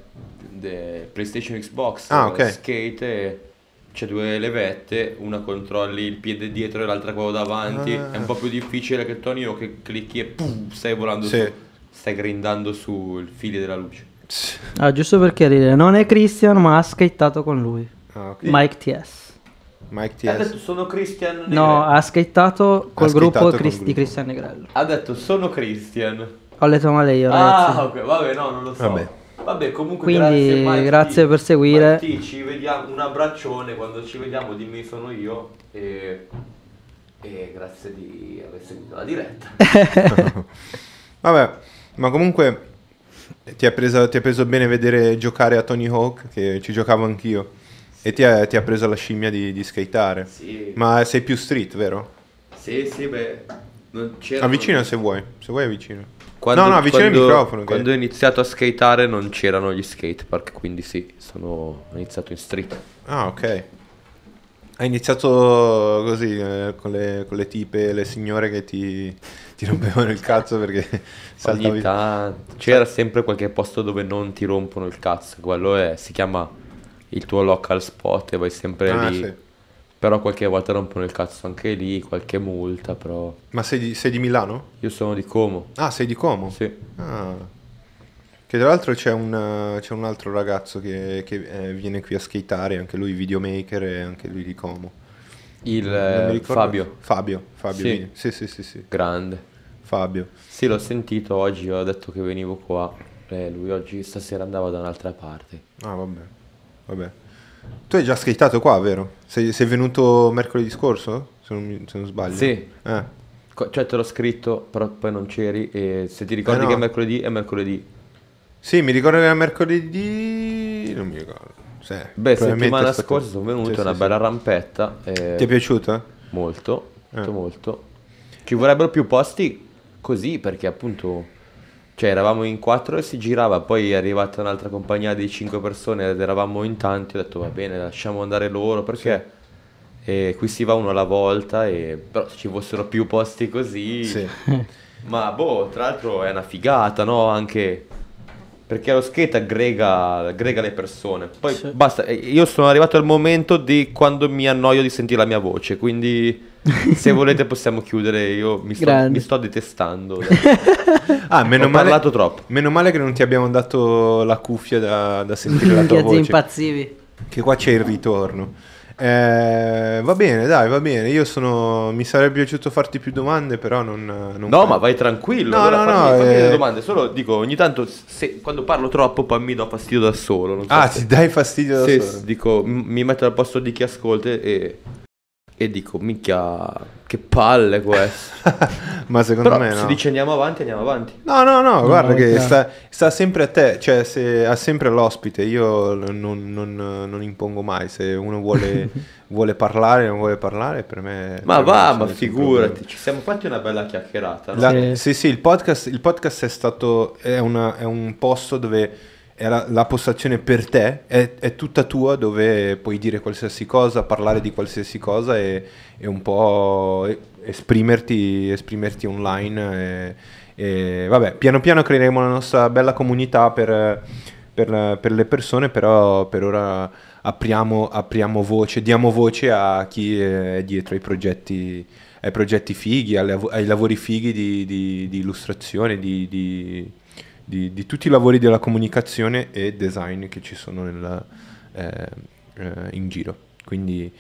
de- PlayStation Xbox. Ah, ok. Skate e c'è due levette, una controlli il piede dietro e l'altra quello davanti. Ah. È un po' più difficile che Tony o che clicchi e pum, stai volando Sì. su. Stai grindando sul fili della luce. ah, giusto per chiarire, non è Christian, ma ha skateato con lui. Ah, ok. Mike TS. Mike Ha detto TS. sono Christian No, Negrello. ha skateato col Ha gruppo Chris- di gruppo. Cristian Negrello. Ha detto sono Christian. Ho letto male io, ragazzi. Ah, ok, vabbè, no, non lo so. Vabbè. Vabbè, comunque Quindi, grazie, Mike grazie T. per seguire. Mike T, ci vediamo, un abbraccione, quando ci vediamo dimmi sono io e, e grazie di aver seguito la diretta. Vabbè, ma comunque ti ha, preso, ti ha preso bene vedere giocare a Tony Hawk, che ci giocavo anch'io. E ti ha, ti ha preso la scimmia di, di skateare. Sì, Ma sei più street, vero? sì, sì, beh, Non c'erano- Avvicina se vuoi, se vuoi avvicino. Quando, no, no, avvicina il quando- microfono. che- Quando ho iniziato a skateare non c'erano gli skatepark, quindi sì, sono ho iniziato in street. Ah, ok. Hai iniziato così, eh, con, le, con le tipe, le signore che ti, ti rompevano il cazzo perché Ogni saltavi... tanto c'era sempre qualche posto dove non ti rompono il cazzo, quello è, si chiama il tuo local spot e vai sempre Ah, lì. sì. Però qualche volta rompono il cazzo anche lì, qualche multa, però Ma sei di, sei di Milano? io sono di Como. Ah, sei di Como? Sì. Ah. Che tra l'altro c'è un, eh, c'è un altro ragazzo che, che, eh, viene qui a skateare, anche lui videomaker e anche lui di Como. Il eh, Fabio, Fabio, Fabio. Sì. Sì, sì, sì, sì. grande. Fabio. Sì, l'ho sentito oggi, ho detto che venivo qua. E lui oggi stasera andava da un'altra parte. Ah, vabbè. Vabbè. Tu hai già skatato qua, vero? Sei, sei venuto mercoledì scorso? Se non, mi- se non sbaglio. Sì. Eh. Co- Cioè te l'ho scritto, però poi non c'eri e se ti ricordi Eh no. che è mercoledì, è mercoledì. Sì, mi ricordo che era mercoledì... Non mi ricordo. Sì, Beh, settimana stato- scorsa sono venuto, Sì, una sì, bella sì. rampetta. e- Ti è piaciuta? Molto, molto, Eh. molto. Ci vorrebbero più posti così perché appunto, cioè eravamo in quattro e si girava, poi è arrivata un'altra compagnia di cinque persone ed eravamo in tanti, ho detto va bene, lasciamo andare loro perché e qui si va uno alla volta e però se ci fossero più posti così... Sì. Ma boh, tra l'altro è una figata, no? Anche perché lo skate aggrega, aggrega le persone. Poi Sì. basta, io sono arrivato al momento di quando mi annoio di sentire la mia voce, quindi se volete possiamo chiudere, io mi sto, mi sto detestando. Ah, meno Ho male, parlato troppo. Meno male che non ti abbiamo dato la cuffia da, da sentire la tua Che voce. impazzivi. Che qua c'è il ritorno. Eh, va bene, dai, va bene. Io sono. Mi sarebbe piaciuto farti più domande, però non. non No, fai- ma vai tranquillo. No, allora no, fammi, no, fammi eh. delle domande. Solo dico, ogni tanto se- quando parlo troppo poi mi do fastidio da solo. non so Ah, se- ti dai fastidio da Sì, solo. dico, m- mi metto al posto di chi ascolta e, e dico, minchia, che palle questo. ma secondo Però me se no. dice andiamo avanti, andiamo avanti. No, no, no, guarda che sta, sta sempre a te, cioè se, ha sempre l'ospite, io non, non- non impongo mai, se uno vuole, vuole parlare, non vuole parlare, per me... Ma per me va, non ma figurati, ci siamo fatti una bella chiacchierata. no? La- Sì. sì, sì, il podcast, il podcast è stato, è, una- è un posto dove la, la postazione per te, è, è tutta tua, dove puoi dire qualsiasi cosa, parlare di qualsiasi cosa e, e un po' esprimerti, esprimerti online. E, e vabbè, piano piano creeremo la nostra bella comunità per, per- per le persone, però per ora apriamo, apriamo voce, diamo voce a chi è dietro ai progetti ai progetti fighi, alle ai lavori fighi di, di- di illustrazione, di, di- di- di tutti i lavori della comunicazione e design che ci sono nella- eh, eh, in giro. Quindi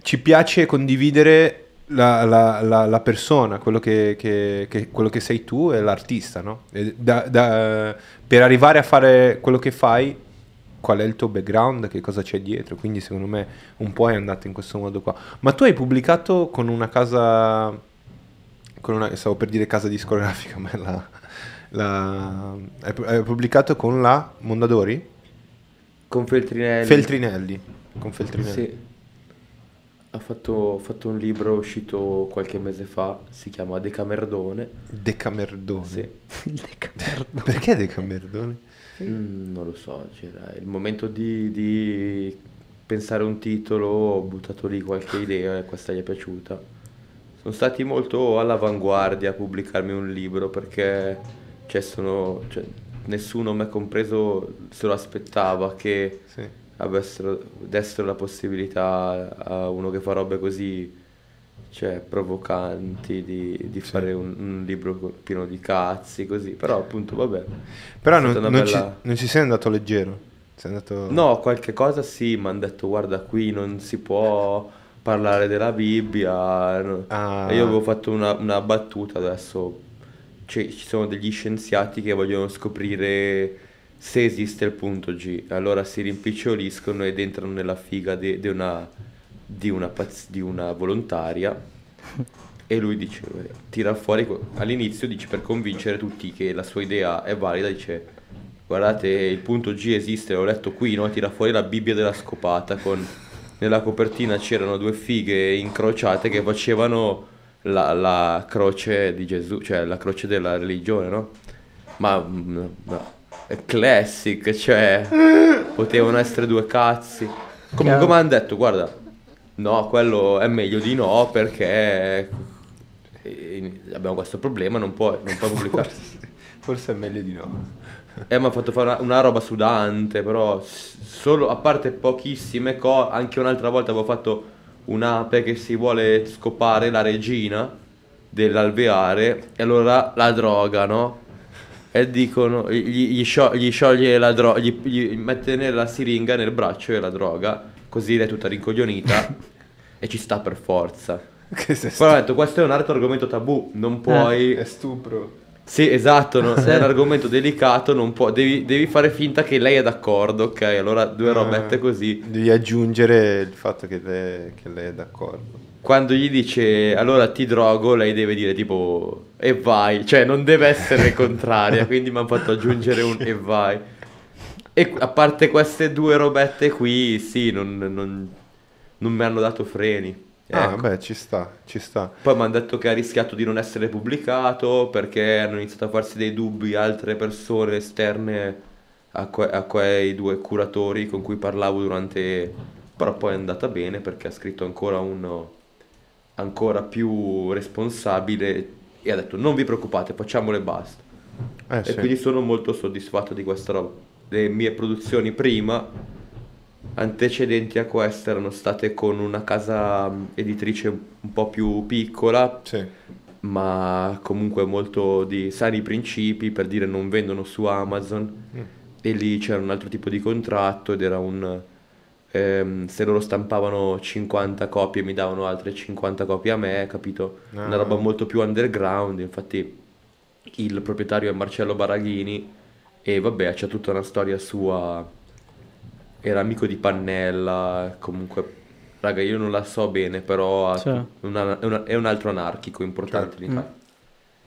ci piace condividere la, la- la- la persona, quello che, che- che- quello che sei tu e l'artista, no? E da- da- per arrivare a fare quello che fai, qual è il tuo background, che cosa c'è dietro. Quindi secondo me un po' è andato in questo modo qua. Ma tu hai pubblicato con una casa, con una, stavo per dire casa discografica, ma è la, la- pu- hai pubblicato con la Mondadori? Con Feltrinelli. Feltrinelli. Con Feltrinelli. Sì. Ha fatto, ho fatto un libro uscito qualche mese fa, si chiama Decamerdone. Decamerdone. Sì. Il decamerdo. Perché Decamerdone? Mm, non lo so, c'era il momento di, di pensare un titolo, ho buttato lì qualche idea e questa gli è piaciuta. Sono stati molto all'avanguardia a pubblicarmi un libro perché cioè, sono, cioè, nessuno, me compreso, se lo aspettava che Sì. avessero, dessero la possibilità a uno che fa robe così cioè, provocanti di, di fare un, un libro pieno di cazzi, così. Però appunto, vabbè. Però non, non ci, bella- non ci sei andato leggero. Sei andato... No, qualche cosa sì, mi hanno detto guarda qui non si può parlare della Bibbia. Ah. E io avevo fatto una, una battuta adesso. C'è- ci sono degli scienziati che vogliono scoprire se esiste il punto G. Allora si rimpiccioliscono ed entrano nella figa di una, una di una volontaria. E lui dice, tira fuori, all'inizio dice per convincere tutti che la sua idea è valida, dice guardate il punto G esiste, l'ho letto qui, no? tira fuori la Bibbia della scopata con nella copertina c'erano due fighe incrociate che facevano la, la croce di Gesù, cioè la croce della religione, no? Ma, mm, è classic, cioè potevano essere due cazzi. Comunque Chiaro. mi hanno detto, guarda, no, quello è meglio di no perché eh, abbiamo questo problema, non puoi, non puoi pubblicare. Forse, forse è meglio di no. Eh, mi ha fatto fare una, una roba sudante, però solo, a parte pochissime cose, anche un'altra volta avevo fatto un'ape che si vuole scopare la regina dell'alveare e allora la drogano e dicono, gli, gli scio- gli scioglie la droga, gli, gli mette nella siringa nel braccio e la droga, così lei è tutta rincoglionita e ci sta per forza. Che sei Poi ho detto, questo è un altro argomento tabù, non puoi... È stupro. Sì, esatto, no? Sì. è un argomento delicato, non può, devi, devi fare finta che lei è d'accordo, ok? Allora due Ah. robette così. Devi aggiungere il fatto che lei, che lei è d'accordo. Quando gli dice allora ti drogo, lei deve dire tipo e vai, cioè non deve essere contraria, quindi mi hanno fatto aggiungere un e vai. E a parte queste due robette qui, sì, non, non- non mi hanno dato freni. Ah, Ecco. beh, ci sta, ci sta. Poi mi hanno detto che ha rischiato di non essere pubblicato perché hanno iniziato a farsi dei dubbi altre persone esterne a, que- a quei due curatori con cui parlavo durante... Però poi è andata bene perché ha scritto ancora uno ancora più responsabile e ha detto non vi preoccupate, facciamole e basta. Eh, E sì. quindi sono molto soddisfatto di questa roba. Le mie produzioni prima, antecedenti a queste, erano state con una casa mh, editrice un po' più piccola, Sì. ma comunque molto di sani principi, per dire non vendono su Amazon. Mm. E lì c'era un altro tipo di contratto ed era un... ehm, se loro stampavano 50 copie mi davano altre 50 copie a me, capito? Una Ah. roba molto più underground, infatti il proprietario è Marcello Baraghini e vabbè c'è tutta una storia sua, era amico di Pannella, comunque, raga io non la so bene, però ha Cioè. una- è, una- è un altro anarchico importante Certo. in Italia.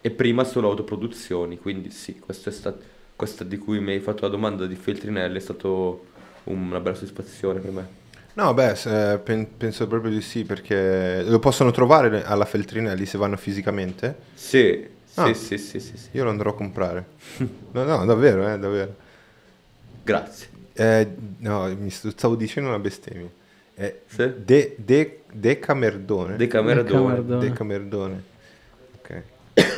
E prima solo autoproduzioni, quindi sì, questo è stato, questa di cui mi hai fatto la domanda di Feltrinelli è stato una bella soddisfazione per me. No, beh, se- eh, pen- penso proprio di sì, perché lo possono trovare alla Feltrinelli se vanno fisicamente. Sì, sì, Ah. sì, sì, sì, sì. Io lo andrò a comprare. No, no, davvero, eh, davvero. Grazie. Eh, no, mi stavo dicendo una bestemmia. Eh, Sì? de, de, Decamerdone. Decamerdone. Decamerdone. Decamerdone. Ok.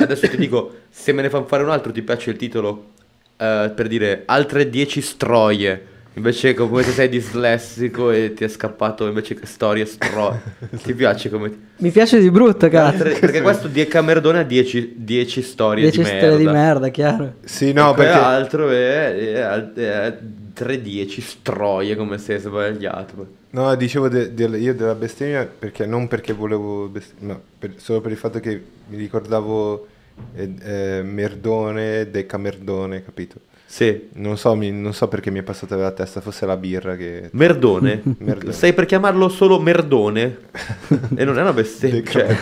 Adesso ti dico, se me ne fanno fare un altro, ti piace il titolo eh, per dire altre 10 stroie. Invece come se sei dislessico e ti è scappato invece che storie stroie. ti piace come... Mi piace di brutto, cazzo. Perché questo di Camerdone ha 10, 10 storie 10 di storie merda. di merda, chiaro. Sì, no, E perché... quell'altro è, è, è 3-10 stroie come se sbagliato. No, dicevo de- del- io della bestemmia perché non perché volevo bestemmiare, no, per- solo per il fatto che mi ricordavo eh, eh, Merdone, Decamerdone, capito? Sì. Non so, mi- non so perché mi è passata per la testa, forse la birra che... Merdone. Merdone. Stai per chiamarlo solo Merdone? e non è una bestemmia. Cioè,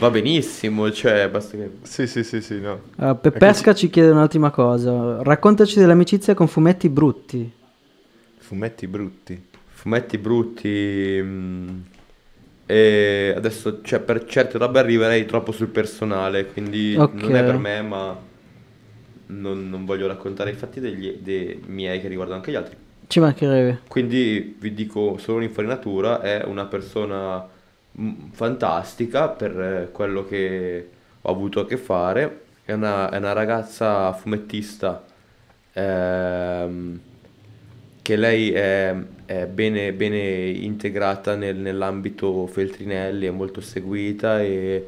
va benissimo, cioè, basta che... Sì, sì, sì, sì, no. Uh, Pepesca ci chiede un'ultima cosa. Raccontaci dell'amicizia con fumetti brutti. Fumetti brutti. Fumetti brutti. mm, e adesso, cioè, per certe robe arriverei troppo sul personale, quindi Ok. non è per me, ma non, non voglio raccontare i fatti degli, dei miei che riguardano anche gli altri. Ci mancherebbe. Quindi vi dico solo un'infarinatura, è una persona mm, fantastica per eh, quello che ho avuto a che fare, è una, è una ragazza fumettista ehm, che lei è, è bene, bene integrata nel- nell'ambito Feltrinelli, è molto seguita e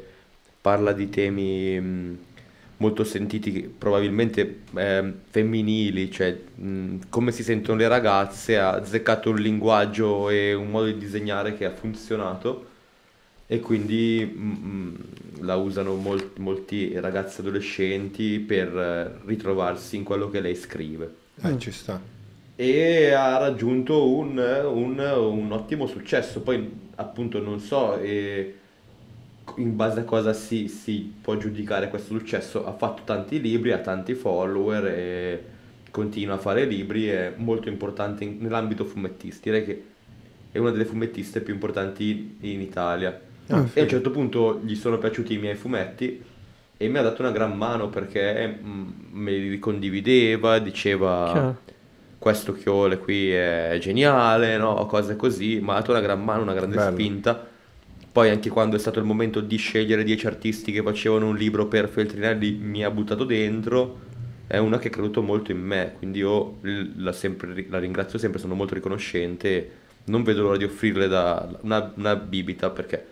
parla di temi mh, molto sentiti, probabilmente ehm, femminili, cioè mh, come si sentono le ragazze, ha azzeccato un linguaggio e un modo di disegnare che ha funzionato e quindi mh, la usano mol- molti ragazzi adolescenti per eh, ritrovarsi in quello che lei scrive Eh, ci sta. e ha raggiunto un, un- un ottimo successo. Poi, appunto, non so eh, in base a cosa si, si può giudicare questo successo. Ha fatto tanti libri, ha tanti follower e continua a fare libri. È molto importante in- nell'ambito fumettisti. Direi che è una delle fumettiste più importanti in Italia. e a un certo punto gli sono piaciuti i miei fumetti e mi ha dato una gran mano perché mm, me li condivideva, diceva Chiaro. questo chiole qui è geniale, no? cose così, mi ha dato una gran mano, una grande Bello. spinta. Poi anche quando è stato il momento di scegliere 10 artisti che facevano un libro per Feltrinelli mi ha buttato dentro. È una che ha creduto molto in me, quindi io la, sempre- la ringrazio sempre, sono molto riconoscente. Non vedo l'ora di offrirle da una, una bibita perché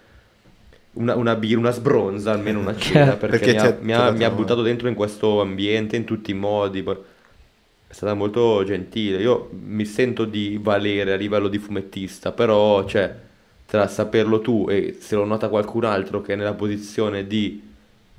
una, una birra, una sbronza, almeno una cena, perché, Perché mi, ha, mi ha- mi ha buttato dentro in questo ambiente in tutti i modi. È stata molto gentile. Io mi sento di valere a livello di fumettista, però, cioè, tra saperlo tu e se lo nota qualcun altro che è nella posizione di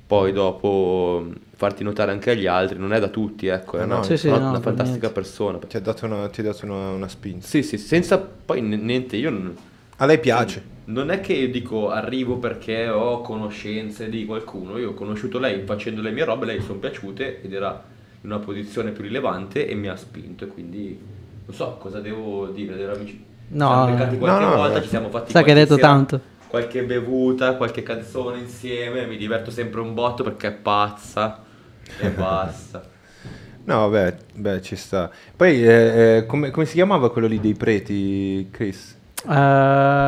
poi dopo mh, farti notare anche agli altri, non è da tutti, ecco, è Ah, una, no, Sì, sì, una- no, una fantastica niente. persona. Ti ha dato una, ti ha dato una, una spinta. Sì, sì, senza poi n- niente, io non, A lei piace. non è che io dico arrivo perché ho conoscenze di qualcuno, io ho conosciuto lei facendo le mie robe, lei sono piaciute ed era in una posizione più rilevante e mi ha spinto e quindi non so cosa devo dire degli amici. No, Ci siamo qualche no, no, volta, beh. ci siamo fatti Sa che hai qualche detto sera, tanto. Qualche bevuta, qualche canzone insieme, mi diverto sempre un botto perché è pazza e basta. No, beh, beh, ci sta. Poi, eh, eh, come, come si chiamava quello lì dei preti, Chris? Eh,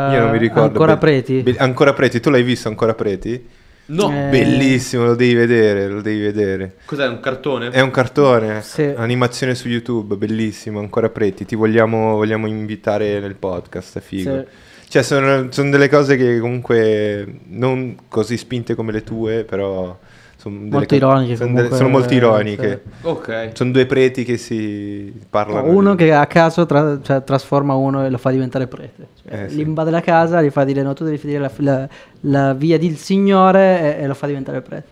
Io non mi ricordo. Ancora Be- preti? be- ancora preti, tu l'hai visto ancora preti? No, Eh. Bellissimo, lo devi vedere, lo devi vedere. cos'è un cartone? È un cartone, Sì. animazione su YouTube, bellissimo, ancora preti. Ti vogliamo, vogliamo invitare nel podcast, è figo. Sì. Cioè, sono, sono delle cose che comunque non così spinte come le tue, però sono Molto ironiche Sono, comunque, sono molto eh, ironiche. Ok. Sono due preti che si parlano. Uno di- che a caso tra- cioè, trasforma uno e lo fa diventare prete. Cioè, Eh, sì. Gli invade la casa, gli fa dire no, tu devi dire la, la- la via del Signore e, e lo fa diventare prete.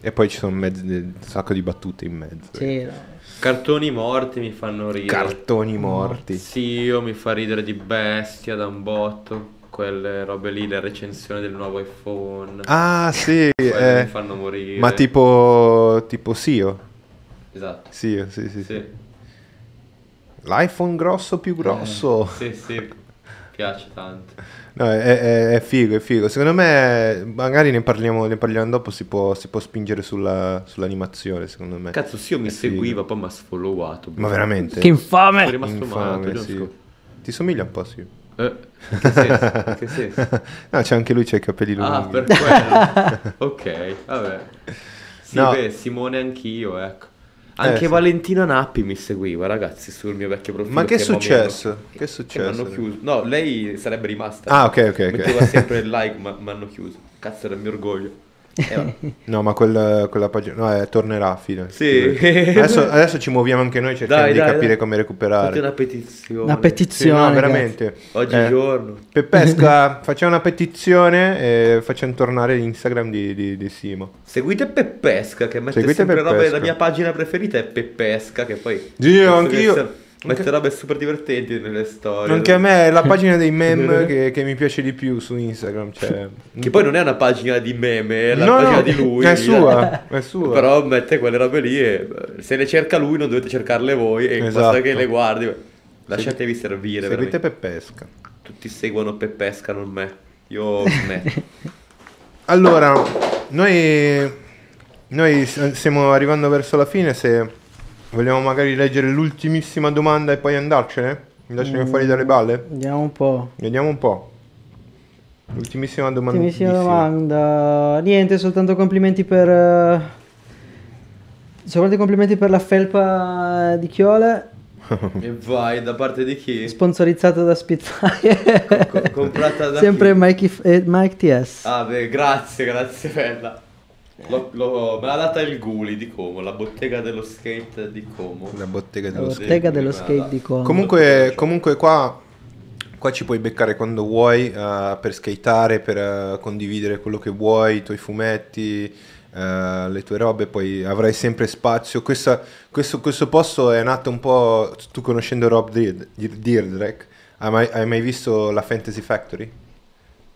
E poi ci sono mezzo- un sacco di battute in mezzo. Sì, no. Cartoni morti mi fanno ridere. Cartoni morti. Zio mi fa ridere di bestia da un botto. Quelle robe lì, le recensioni del nuovo iPhone. Ah, sì. Eh, mi fanno morire. ma tipo, tipo Sio. Esatto. Sio, sì, sì, sì. Sì. L'iPhone grosso più grosso. Sì, sì. Piace tanto. No, è, è- è figo, è figo. Secondo me, magari ne parliamo, ne parliamo dopo, si può, si può spingere sulla- sull'animazione, secondo me. Cazzo, sì, io mi È figo. seguiva, poi mi ha sfollowato. Ma veramente? Che infame! Sono rimasto Infame, male. sì. Ti somiglia un po', sì. Eh, che senso? Che senso? no, c'è anche lui, c'ha i capelli lunghi. Ah, per quello. ok, vabbè. Sì, No. beh, Simone anch'io, ecco. Anche sì. Valentina Nappi mi seguiva, ragazzi, sul mio vecchio profilo. Ma che è hanno- successo? Che è successo? chiuso. No, lei sarebbe rimasta. Ah, ok, ok, ok. Metteva sempre il like, ma mi hanno chiuso. Cazzo, era il mio orgoglio. Eh. No, ma quella, quella pagina... No, eh, tornerà, fine. Sì. Adesso, adesso ci muoviamo anche noi, cerchiamo Dai, di dai, capire dai. come Fate recuperare. una petizione. Una Sì, petizione. no, ragazzi. veramente. Oggigiorno. Peppesca, facciamo una petizione e facciamo tornare l'Instagram di, di, di Simo. Seguite Peppesca che mette Seguite sempre robe. Peppesca. La mia pagina preferita è Peppesca che poi. Sì, anch'io. che Mette robe super divertenti nelle storie. Anche a me è la pagina dei meme che, che mi piace di più su Instagram. Cioè... Che poi non è una pagina di meme, è la No, pagina no, di lui. È sua, è sua. Però mette quelle robe lì e eh, se le cerca lui non dovete cercarle voi e Esatto. basta che le guardi. Lasciatevi servire. Seguite veramente. Peppesca. Tutti seguono Peppesca, non me. Io me. Allora, noi, noi stiamo arrivando verso la fine. Se vogliamo magari leggere l'ultimissima domanda e poi andarcene, andarcene fuori dalle balle, Vediamo un po'. vediamo un po'. L'ultimissima domanda. Ultimissima domanda. Niente, soltanto complimenti per. eh, Soltanto complimenti per la felpa di Chiole, e vai, da parte di chi? sponsorizzata da Spitfire. Co- comprata da Sempre chi? Mikey F- eh, Mike TS. Ah, beh, grazie, grazie bella. L'ho- l'ho- me l'ha data il Guli di Como, la bottega dello skate di Como. La bottega La dello Lo bottega sì, dello skate di Como. Comunque, comunque qua, qua ci puoi beccare quando vuoi eh, per skateare, per eh, condividere quello che vuoi, i tuoi fumetti, eh, le tue robe, poi avrai sempre spazio. Questa- questo, questo posto è nato un po', tu conoscendo Rob Dierd- Dierdrek, hai mai, hai mai visto la Fantasy Factory?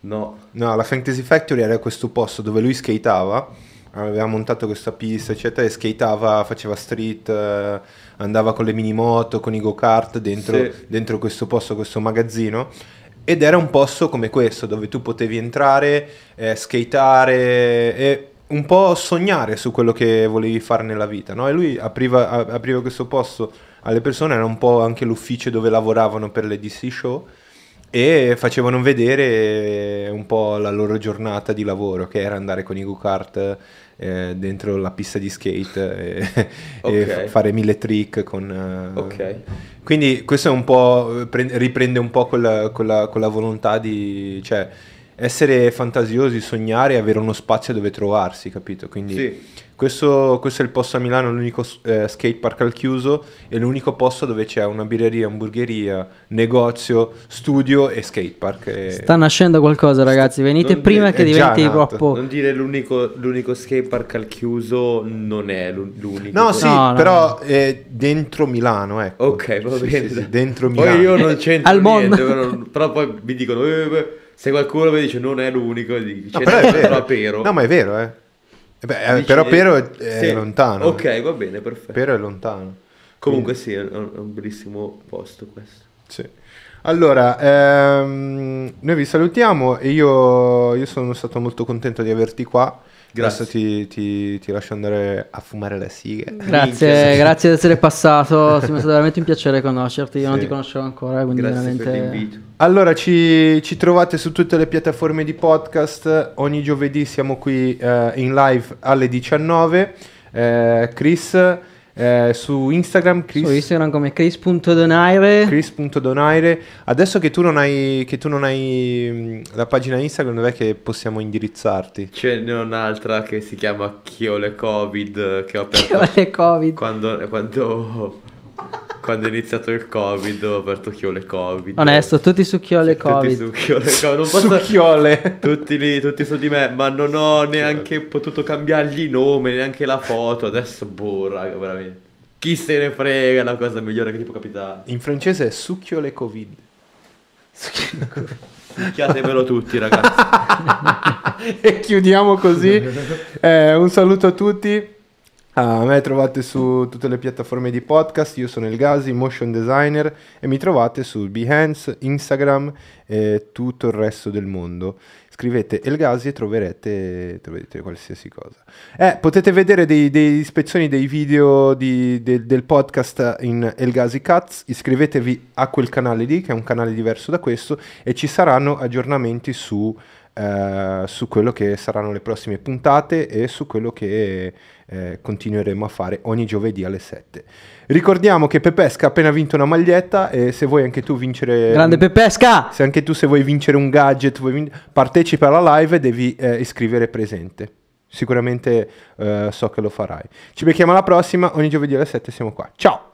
No. No, la Fantasy Factory era questo posto dove lui skateava, aveva montato questa pista, eccetera, e skateava, faceva street, eh, andava con le minimoto, con i go-kart dentro, Sì. dentro questo posto, questo magazzino. ed era un posto come questo dove tu potevi entrare, eh, skateare e un po' sognare su quello che volevi fare nella vita, no? E lui apriva, apriva questo posto alle persone, era un po' anche l'ufficio dove lavoravano per le DC Show e facevano vedere un po' la loro giornata di lavoro, che era andare con i go-kart eh, dentro la pista di skate e, e Ok. fa- fare mille trick con... eh, Ok. Quindi questo è un po', eh, pre- riprende un po' quella, quella- quella volontà di, cioè, essere fantasiosi, sognare e avere uno spazio dove trovarsi, capito? Quindi Sì. Questo, questo è il posto a Milano, l'unico eh, skate park al chiuso e l'unico posto dove c'è una birreria, hamburgeria, negozio, studio e skate park. E- Sta nascendo qualcosa, ragazzi. Venite Non- prima è che già diventi nato. troppo. Non dire l'unico, l'unico skatepark al chiuso non è l'u- l'unico. No, sì, No, no, però è dentro Milano, ecco. Ok, va bene. sì, sì, dentro Milano. Poi io non c'entro Al mondo. niente, però, però poi mi dicono, "Eh, beh", se qualcuno mi dice non è l'unico, dico, No, "Ce però è vero. a Pero. No, ma è vero, eh. Eh beh, eh, però Pero è, è Sì. lontano. Ok, va bene, perfetto. Pero è lontano. Comunque sì, è un, è un bellissimo posto questo. Sì. Allora, ehm, noi vi salutiamo e io, io sono stato molto contento di averti qua. Grazie. Adesso ti, ti- ti lascio andare a fumare le sighe. Grazie, grazie di essere passato. È stato veramente un piacere conoscerti. Io non Sì. ti conoscevo ancora, quindi Grazie per veramente. l'invito. Allora, ci, ci trovate su tutte le piattaforme di podcast. Ogni giovedì siamo qui eh, in live alle 19. Eh, Chris, eh, su Instagram, Chris. Su Instagram come Chris.donaire. Chris.donaire. Adesso che tu non hai, che tu non hai mh, la pagina Instagram, dov'è che possiamo indirizzarti? Ce n'è un'altra che si chiama Chiole Covid che ho aperto le Covid. quando, quando, quando è iniziato il Covid, ho aperto Chiole Covid. Onesto, tutti su chi ho le Tutti Covid. su Chiole Covid. Non posso... Succhiole. Tutti lì, tutti su di me, ma non ho neanche potuto cambiargli nome, neanche la foto. Adesso, boh, raga, veramente. Chi se ne frega, è la cosa migliore che ti può capitare. In francese è succhiole Covid. Picchiatemelo tutti, ragazzi. e chiudiamo così. Eh, un saluto a tutti. Ah, a me trovate su tutte le piattaforme di podcast. Io sono il Gazi, motion designer, e mi trovate su Behance, Instagram e tutto il resto del mondo. Scrivete Elgasi e troverete, troverete qualsiasi cosa. Eh, potete vedere dei, dei spezzoni dei video di- de- del podcast in Elgasi Cuts. Iscrivetevi a quel canale lì, che è un canale diverso da questo, e ci saranno aggiornamenti su, eh, su quello che saranno le prossime puntate e su quello che eh, continueremo a fare ogni giovedì alle 7. Ricordiamo che Pepesca ha appena vinto una maglietta e se vuoi anche tu vincere... Grande Pepesca! Se anche tu se vuoi vincere un gadget, vin- partecipa alla live e devi eh, iscrivere presente. Sicuramente eh, so che lo farai. Ci becchiamo alla prossima, ogni giovedì alle 7 siamo qua. Ciao!